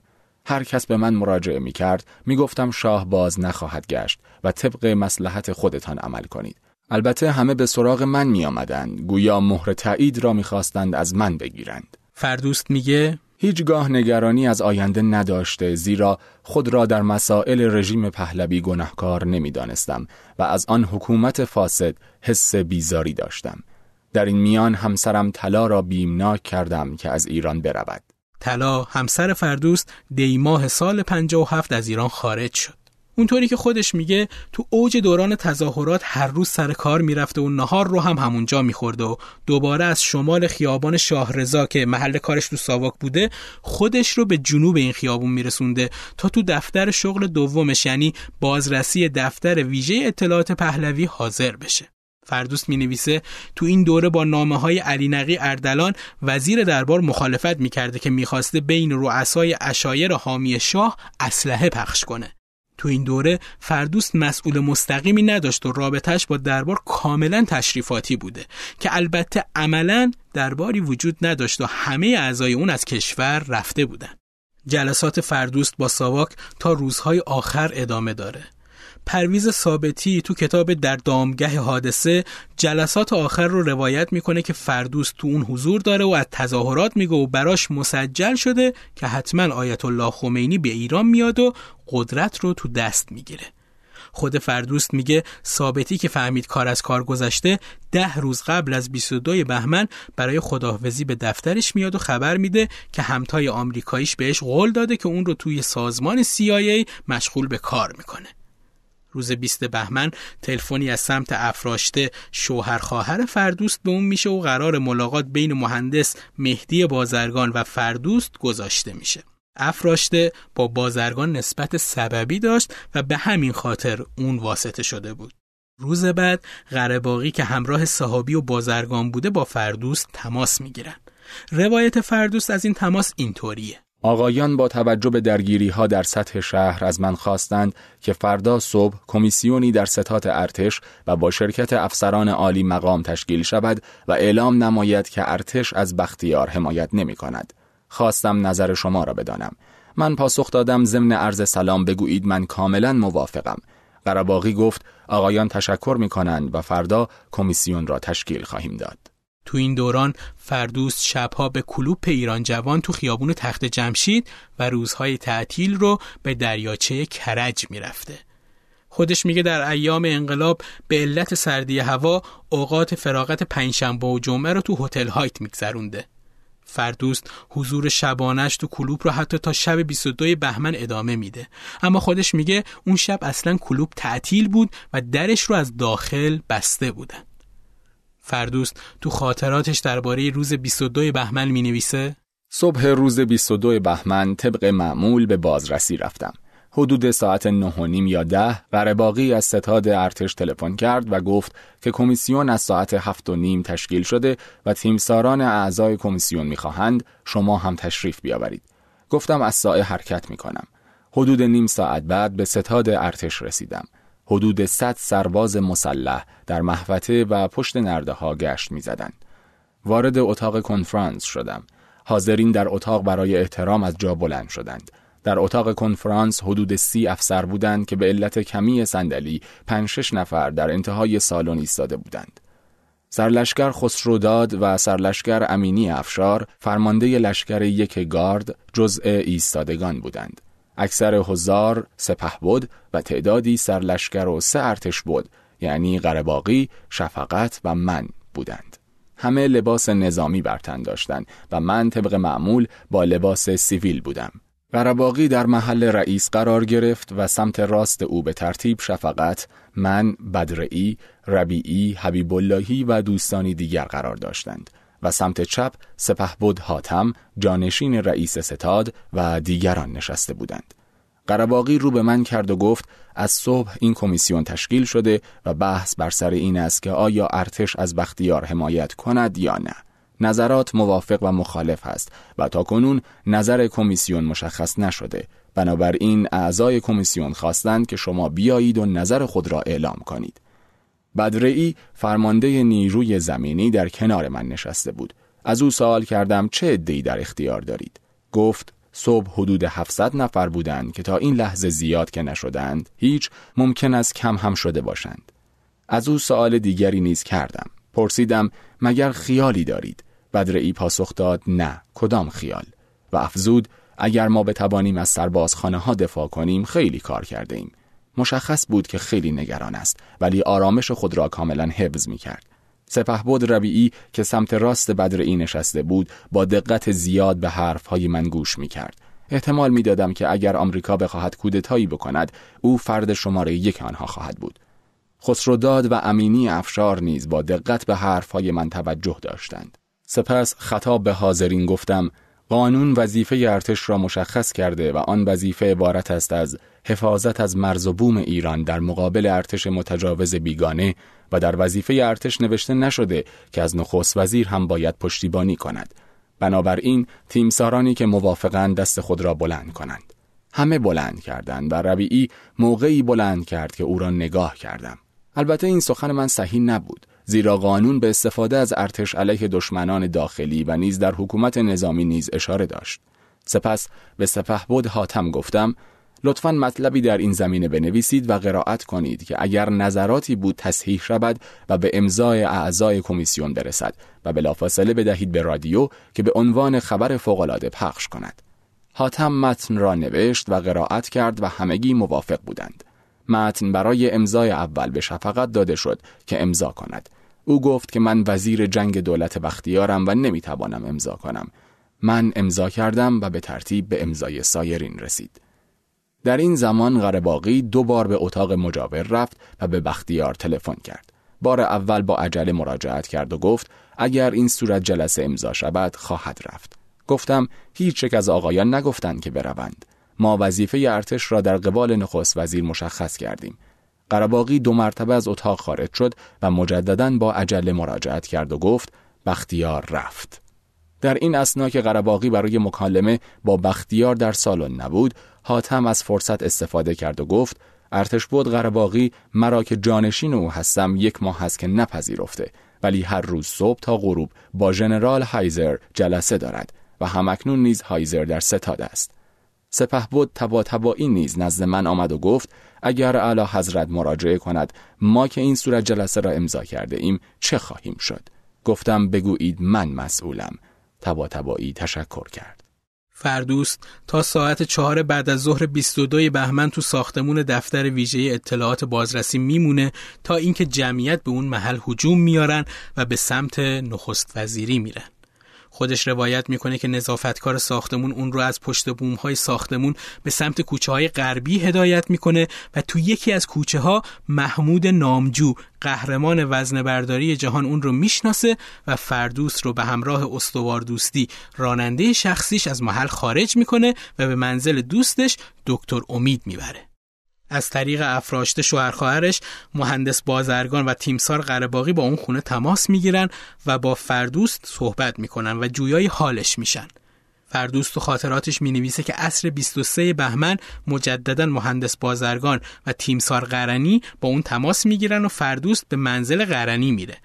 هر کس به من مراجعه می کرد می گفتم شاه باز نخواهد گشت و طبق مسلحت خودتان عمل کنید. البته همه به سراغ من می آمدند. گویا مهر تایید را می خواستند از من بگیرند. فردوست میگه هیچگاه نگرانی از آینده نداشته زیرا خود را در مسائل رژیم پهلوی گناهکار نمی‌دانستم و از آن حکومت فاسد حس بیزاری داشتم. در این میان همسرم طلا را بیمناک کردم که از ایران برود. طلا همسر فردوست دیماه سال 57 از ایران خارج شد. اونطوری که خودش میگه تو اوج دوران تظاهرات هر روز سر کار می‌رفته و نهار رو هم همونجا میخورده و دوباره از شمال خیابان شاهرضا که محل کارش تو ساواک بوده خودش رو به جنوب این خیابون میرسونده تا تو دفتر شغل دومش یعنی بازرسی دفتر ویژه اطلاعات پهلوی حاضر بشه. فردوست می نویسه تو این دوره با نامه های علی نقی اردلان وزیر دربار مخالفت می کرده که می‌خواسته بین رؤسای اشایر حامی شاه اسلحه پخش کنه. تو این دوره فردوست مسئول مستقیمی نداشت و رابطش با دربار کاملا تشریفاتی بوده که البته عملا درباری وجود نداشت و همه اعضای اون از کشور رفته بودن. جلسات فردوست با ساواک تا روزهای آخر ادامه داره. پرویز ثابتی تو کتاب در دامگه حادثه جلسات آخر رو روایت می‌کنه که فردوست تو اون حضور داره و از تظاهرات میگه و براش مسجل شده که حتما آیت الله خمینی به ایران میاد و قدرت رو تو دست می‌گیره. خود فردوست میگه ثابتی که فهمید کار از کار گذشته ده روز قبل از 22 بهمن برای خداحافظی به دفترش میاد و خبر میده که همتای آمریکاییش بهش قول داده که اون رو توی سازمان CIA مشغول به کار می‌کنه. روز 20 بهمن تلفنی از سمت افراشته شوهر خواهر فردوست به اون میشه و قرار ملاقات بین مهندس مهدی بازرگان و فردوست گذاشته میشه. افراشته با بازرگان نسبت سببی داشت و به همین خاطر اون واسطه شده بود. روز بعد غرباقی که همراه صحابی و بازرگان بوده با فردوست تماس می‌گیرن. روایت فردوست از این تماس اینطوریه. آقایان با توجه به درگیری ها در سطح شهر از من خواستند که فردا صبح کمیسیونی در ستات ارتش و با شرکت افسران عالی مقام تشکیل شود و اعلام نماید که ارتش از بختیار حمایت نمی کند. خواستم نظر شما را بدانم. من پاسخ دادم ضمن عرض سلام بگویید من کاملا موافقم. قرباقی گفت آقایان تشکر می کنند و فردا کمیسیون را تشکیل خواهیم داد. تو این دوران فردوست شبها به کلوپ ایران جوان تو خیابون تخت جمشید و روزهای تعطیل رو به دریاچه کرج می‌رفته. خودش میگه در ایام انقلاب به علت سردی هوا اوقات فراغت پنجشنبه و جمعه رو تو هتل هایت میگذرونده. فردوست حضور شبانش تو کلوپ رو حتی تا شب 22 بهمن ادامه میده اما خودش میگه اون شب اصلا کلوپ تعطیل بود و درش رو از داخل بسته بودن فردوست تو خاطراتش درباره روز 22 بهمن می نویسه صبح روز 22 بهمن طبق معمول به بازرسی رفتم. حدود ساعت نه و نیم یا ده قرباقی از ستاد ارتش تلفن کرد و گفت که کمیسیون از ساعت هفت و نیم تشکیل شده و تیمساران اعضای کمیسیون می‌خواهند شما هم تشریف بیاورید. گفتم از سایه حرکت می‌کنم. حدود نیم ساعت بعد به ستاد ارتش رسیدم. حدود 100 سرباز مسلح در محوطه و پشت نرده ها گشت می زدن. وارد اتاق کنفرانس شدم. حاضرین در اتاق برای احترام از جا بلند شدند. در اتاق کنفرانس حدود سی افسر بودند که به علت کمی صندلی پنج شش نفر در انتهای سالن ایستاده بودند. سرلشکر خسروداد و سرلشکر امینی افشار فرمانده لشکر یک گارد جزء ایستادگان بودند. اکثر هزار سپه بود و تعدادی سرلشکر و سه ارتش بود یعنی قرباقی، شفقت و من بودند. همه لباس نظامی برتن داشتند و من طبق معمول با لباس سیویل بودم. قرباقی در محل رئیس قرار گرفت و سمت راست او به ترتیب شفقت، من، بدرعی، ربیعی، حبیب اللهی و دوستانی دیگر قرار داشتند و سمت چپ بود حاتم، جانشین رئیس ستاد و دیگران نشسته بودند. قرباقی رو به من کرد و گفت از صبح این کمیسیون تشکیل شده و بحث بر سر این است که آیا ارتش از بختیار حمایت کند یا نه. نظرات موافق و مخالف است و تا کنون نظر کمیسیون مشخص نشده. بنابراین اعضای کمیسیون خواستند که شما بیایید و نظر خود را اعلام کنید. بدرعی فرمانده نیروی زمینی در کنار من نشسته بود. از او سوال کردم چه عده‌ای در اختیار دارید؟ گفت صبح حدود 700 نفر بودند که تا این لحظه زیاد که نشدند هیچ ممکن است کم هم شده باشند. از او سوال دیگری نیز کردم. پرسیدم مگر خیالی دارید؟ بدرعی پاسخ داد نه کدام خیال؟ و افزود اگر ما بتوانیم از سربازخانه ها دفاع کنیم خیلی کار کرده ایم. مشخص بود که خیلی نگران است ولی آرامش خود را کاملا حفظ می کرد بود ربیعی که سمت راست بدرعی نشسته بود با دقت زیاد به حرفهای من گوش می کرد احتمال می‌دادم که اگر آمریکا بخواهد کودتایی بکند او فرد شماره یک آنها خواهد بود. خسروداد و امینی افشار نیز با دقت به حرفهای من توجه داشتند. سپس خطاب به حاضرین گفتم قانون وظیفه ارتش را مشخص کرده و آن وظیفه عبارت است از حفاظت از مرز و بوم ایران در مقابل ارتش متجاوز بیگانه و در وظیفه ارتش نوشته نشده که از نخست وزیر هم باید پشتیبانی کند. بنابراین تیمسارانی که موافقند دست خود را بلند کنند. همه بلند کردند و ربیعی موقعی بلند کرد که او را نگاه کردم. البته این سخن من صحیح نبود. زیرا قانون به استفاده از ارتش علیه دشمنان داخلی و نیز در حکومت نظامی نیز اشاره داشت. سپس به سپهبد حاتم گفتم لطفا مطلبی در این زمینه بنویسید و قرائت کنید که اگر نظراتی بود تصحیح شود و به امضای اعضای کمیسیون برسد و بلافاصله بدهید به رادیو که به عنوان خبر فوقالعاده پخش کند. حاتم متن را نوشت و قرائت کرد و همگی موافق بودند. متن برای امضای اول به شفقت داده شد که امضا کند. او گفت که من وزیر جنگ دولت بختیارم و نمی‌توانم امضا کنم من امضا کردم و به ترتیب به امضای سایرین رسید در این زمان غرباقی دو بار به اتاق مجاور رفت و به بختیار تلفن کرد. بار اول با عجله مراجعت کرد و گفت اگر این صورت جلسه امضا شود خواهد رفت. گفتم هیچ یک از آقایان نگفتند که بروند. ما وظیفه ارتش را در قبال نخست وزیر مشخص کردیم. قرباقی دو مرتبه از اتاق خارج شد و مجددا با عجله مراجعت کرد و گفت بختیار رفت. در این اسنا که قرباقی برای مکالمه با بختیار در سالن نبود حاتم از فرصت استفاده کرد و گفت ارتش بود قرباقی مرا که جانشین او هستم یک ماه هست که نپذیرفته ولی هر روز صبح تا غروب با ژنرال هایزر جلسه دارد و همکنون نیز هایزر در ستاد است سپه بود تبا تبایی نیز نزد من آمد و گفت اگر اعلی حضرت مراجعه کند ما که این صورت جلسه را امضا کرده ایم چه خواهیم شد؟ گفتم بگویید من مسئولم. تبا تبایی تشکر کرد. فردوست تا ساعت چهار بعد از ظهر 22 بهمن تو ساختمون دفتر ویژه اطلاعات بازرسی میمونه تا اینکه جمعیت به اون محل هجوم میارن و به سمت نخست وزیری میرن. خودش روایت می‌کنه که نظافتکار ساختمون اون رو از پشت بوم های ساختمون به سمت کوچه های غربی هدایت می‌کنه و تو یکی از کوچه ها محمود نامجو قهرمان وزن برداری جهان اون رو می‌شناسه و فردوس رو به همراه استوار دوستی راننده شخصیش از محل خارج می‌کنه و به منزل دوستش دکتر امید می‌بره. از طریق افراشته شوهر خواهرش مهندس بازرگان و تیمسار قرباقی با اون خونه تماس می‌گیرن و با فردوست صحبت می‌کنن و جویای حالش میشن. فردوست تو خاطراتش می نویسه که عصر 23 بهمن مجددا مهندس بازرگان و تیمسار قرنی با اون تماس می‌گیرن و فردوست به منزل قرنی میره.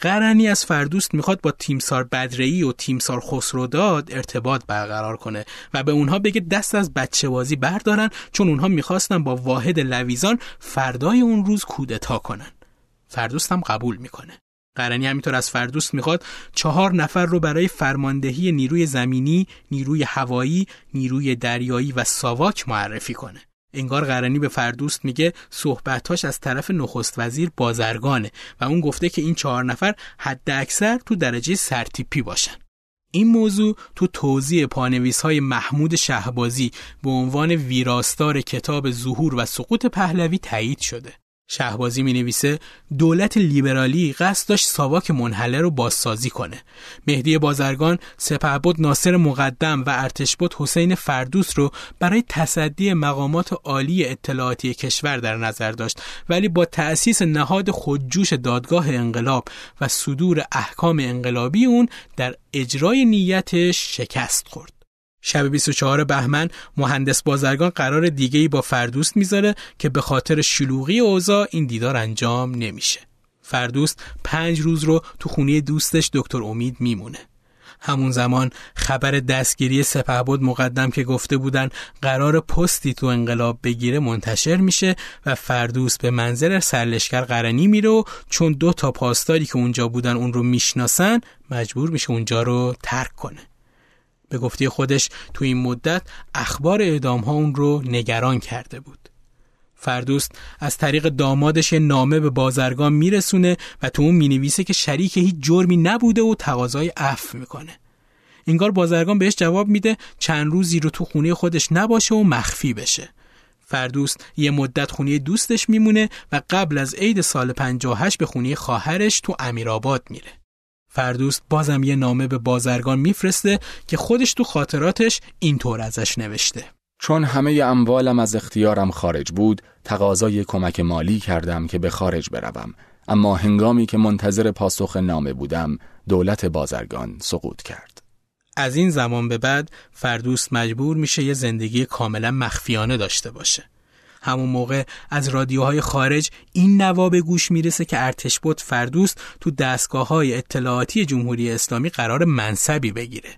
قرنی از فردوست می‌خواد با تیمسار بدرعی و تیمسار خسروداد ارتباط برقرار کنه و به اونها بگه دست از بچه بازی بردارن چون اونها می‌خواستن با واحد لویزان فردای اون روز کودتا کنن فردوست هم قبول می‌کنه قرنی همینطور از فردوست می‌خواد چهار نفر رو برای فرماندهی نیروی زمینی، نیروی هوایی، نیروی دریایی و ساواک معرفی کنه. انگار قرنی به فردوست میگه صحبتاش از طرف نخست وزیر بازرگانه و اون گفته که این چهار نفر حد اکثر تو درجه سرتیپی باشن. این موضوع تو توضیح پانویس های محمود شهبازی به عنوان ویراستار کتاب ظهور و سقوط پهلوی تایید شده. شهبازی می نویسه دولت لیبرالی قصد داشت ساواک منحله رو بازسازی کنه. مهدی بازرگان سپهبد ناصر مقدم و ارتشبد حسین فردوس رو برای تصدی مقامات عالی اطلاعاتی کشور در نظر داشت ولی با تأسیس نهاد خودجوش دادگاه انقلاب و صدور احکام انقلابی اون در اجرای نیتش شکست خورد. شب 24 بهمن مهندس بازرگان قرار دیگه ای با فردوست می‌ذاره که به خاطر شلوغی اوضاع این دیدار انجام نمیشه. فردوست پنج روز رو تو خونه دوستش دکتر امید میمونه. همون زمان خبر دستگیری سپهبد مقدم که گفته بودن قرار پستی تو انقلاب بگیره منتشر میشه و فردوس به منزل سرلشکر قرنی میره و چون دو تا پاسداری که اونجا بودن اون رو می‌شناسن مجبور میشه اونجا رو ترک کنه به گفته خودش تو این مدت اخبار اعدام ها اون رو نگران کرده بود. فردوست از طریق دامادش نامه به بازرگان میرسونه و تو اون می‌نویسه که شریک هیچ جرمی نبوده و تقاضای عفو می‌کنه. اینگار بازرگان بهش جواب میده چند روزی رو تو خونه خودش نباشه و مخفی بشه. فردوست یه مدت خونه دوستش میمونه و قبل از عید سال 58 به خونه خواهرش تو امیرآباد میره. فردوست بازم یه نامه به بازرگان میفرسته که خودش تو خاطراتش اینطور ازش نوشته. چون همه اموالم از اختیارم خارج بود تقاضای کمک مالی کردم که به خارج بروم. اما هنگامی که منتظر پاسخ نامه بودم دولت بازرگان سقوط کرد. از این زمان به بعد فردوست مجبور میشه یه زندگی کاملا مخفیانه داشته باشه. همون موقع از رادیوهای خارج این نوا به گوش می‌رسه که ارتش بود فردوست تو دستگاه های اطلاعاتی جمهوری اسلامی قرار منصبی بگیره.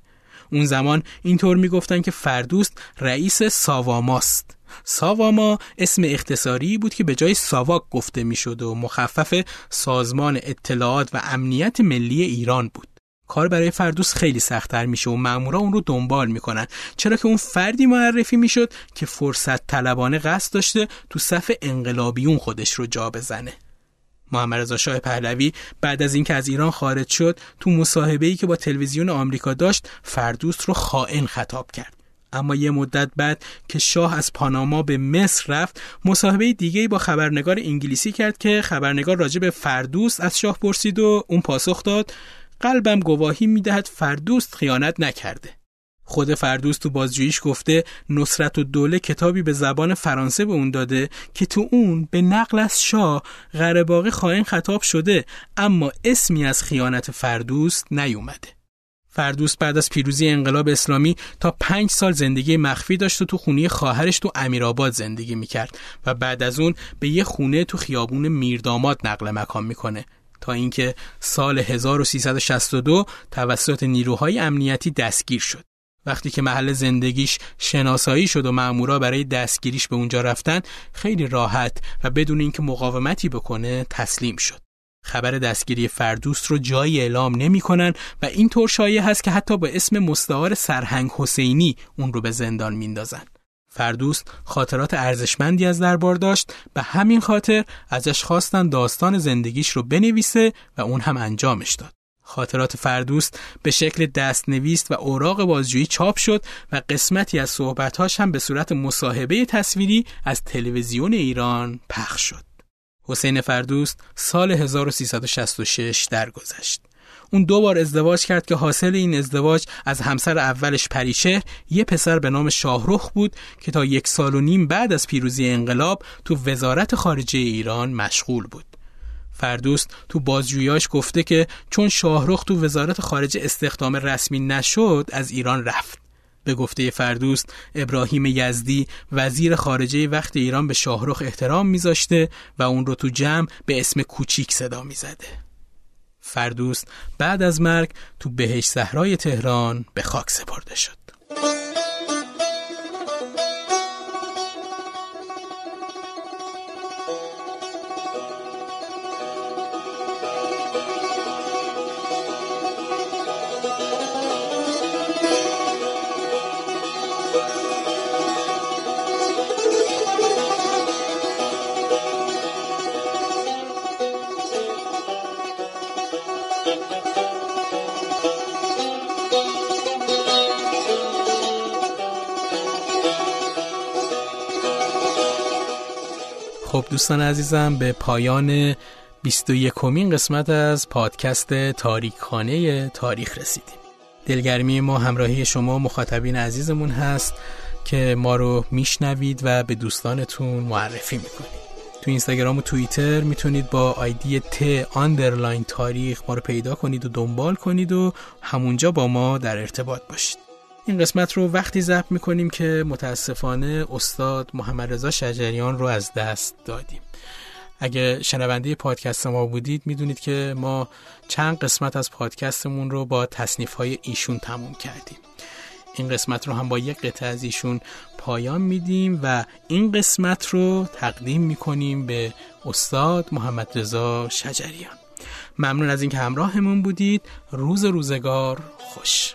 اون زمان اینطور می‌گفتن که فردوست رئیس ساواماست. ساواما اسم اختصاری بود که به جای ساواک گفته می‌شد و مخفف سازمان اطلاعات و امنیت ملی ایران بود. کار برای فردوس خیلی سختتر میشه و مامورا اون رو دنبال می‌کنن. چرا که اون فردی معرفی می‌شد که فرصت طلبانه قصد داشته تو صف انقلابیون خودش رو جا بزنه. محمد رضا شاه پهلوی بعد از اینکه از ایران خارج شد تو مصاحبه‌ای که با تلویزیون آمریکا داشت فردوس رو خائن خطاب کرد. اما یه مدت بعد که شاه از پاناما به مصر رفت مصاحبه دیگه با خبرنگار انگلیسی کرد که خبرنگار راجع به فردوس از شاه پرسید و اون پاسخ داد. قلبم گواهی می‌دهد فردوست خیانت نکرده. خود فردوس تو بازجوییش گفته نصرت و دوله کتابی به زبان فرانسه به اون داده که تو اون به نقل از شاه غرباقی خائن خطاب شده اما اسمی از خیانت فردوس نیومده. فردوس بعد از پیروزی انقلاب اسلامی تا پنج سال زندگی مخفی داشت و تو خونه خواهرش تو امیرآباد زندگی می‌کرد و بعد از اون به یه خونه تو خیابون میرداماد نقل مکان می‌کنه. تا اینکه سال 1362 توسط نیروهای امنیتی دستگیر شد. وقتی که محل زندگیش شناسایی شد و مامورا برای دستگیریش به اونجا رفتن خیلی راحت و بدون اینکه مقاومتی بکنه تسلیم شد. خبر دستگیری فردوست رو جایی اعلام نمی‌کنن و اینطور شایع هست که حتی با اسم مستعار سرهنگ حسینی اون رو به زندان میندازن. فردوست خاطرات ارزشمندی از دربار داشت به همین خاطر ازش خواستن داستان زندگیش رو بنویسه و اون هم انجامش داد. خاطرات فردوست به شکل دستنویس و اوراق بازجویی چاپ شد و قسمتی از صحبتهاش هم به صورت مصاحبه تصویری از تلویزیون ایران پخش شد. حسین فردوست سال 1366 درگذشت. اون دو بار ازدواج کرد که حاصل این ازدواج از همسر اولش پریشه یه پسر به نام شاهرخ بود که تا یک سال و نیم بعد از پیروزی انقلاب تو وزارت خارجه ایران مشغول بود. فردوست تو بازجویاش گفته که چون شاهرخ تو وزارت خارجه استخدام رسمی نشد از ایران رفت. به گفته فردوست ابراهیم یزدی وزیر خارجه وقت ایران به شاهرخ احترام میذاشته و اون رو تو جمع به اسم کوچیک صدا می‌زده. فردوست بعد از مرگ تو بهش صحرای تهران به خاک سپرده شد. دوستان عزیزم به پایان 21مین قسمت از پادکست تاریک خانه تاریخ رسیدیم. دلگرمی ما همراهی شما مخاطبین عزیزمون هست که ما رو میشنوید و به دوستانتون معرفی می‌کنید. تو اینستاگرام و توییتر می‌تونید با ID ت underline تاریخ ما رو پیدا کنید و دنبال کنید و همونجا با ما در ارتباط باشید. این قسمت رو وقتی ضبط می‌کنیم که متاسفانه استاد محمد رضا شجریان رو از دست دادیم. اگه شنونده پادکست ما بودید می‌دونید که ما چند قسمت از پادکستمون رو با تصنیف های ایشون تموم کردیم. این قسمت رو هم با یک قطعه از ایشون پایان میدیم و این قسمت رو تقدیم می‌کنیم به استاد محمد رضا شجریان. ممنون از اینکه همراهمون بودید. روز روزگار خوش.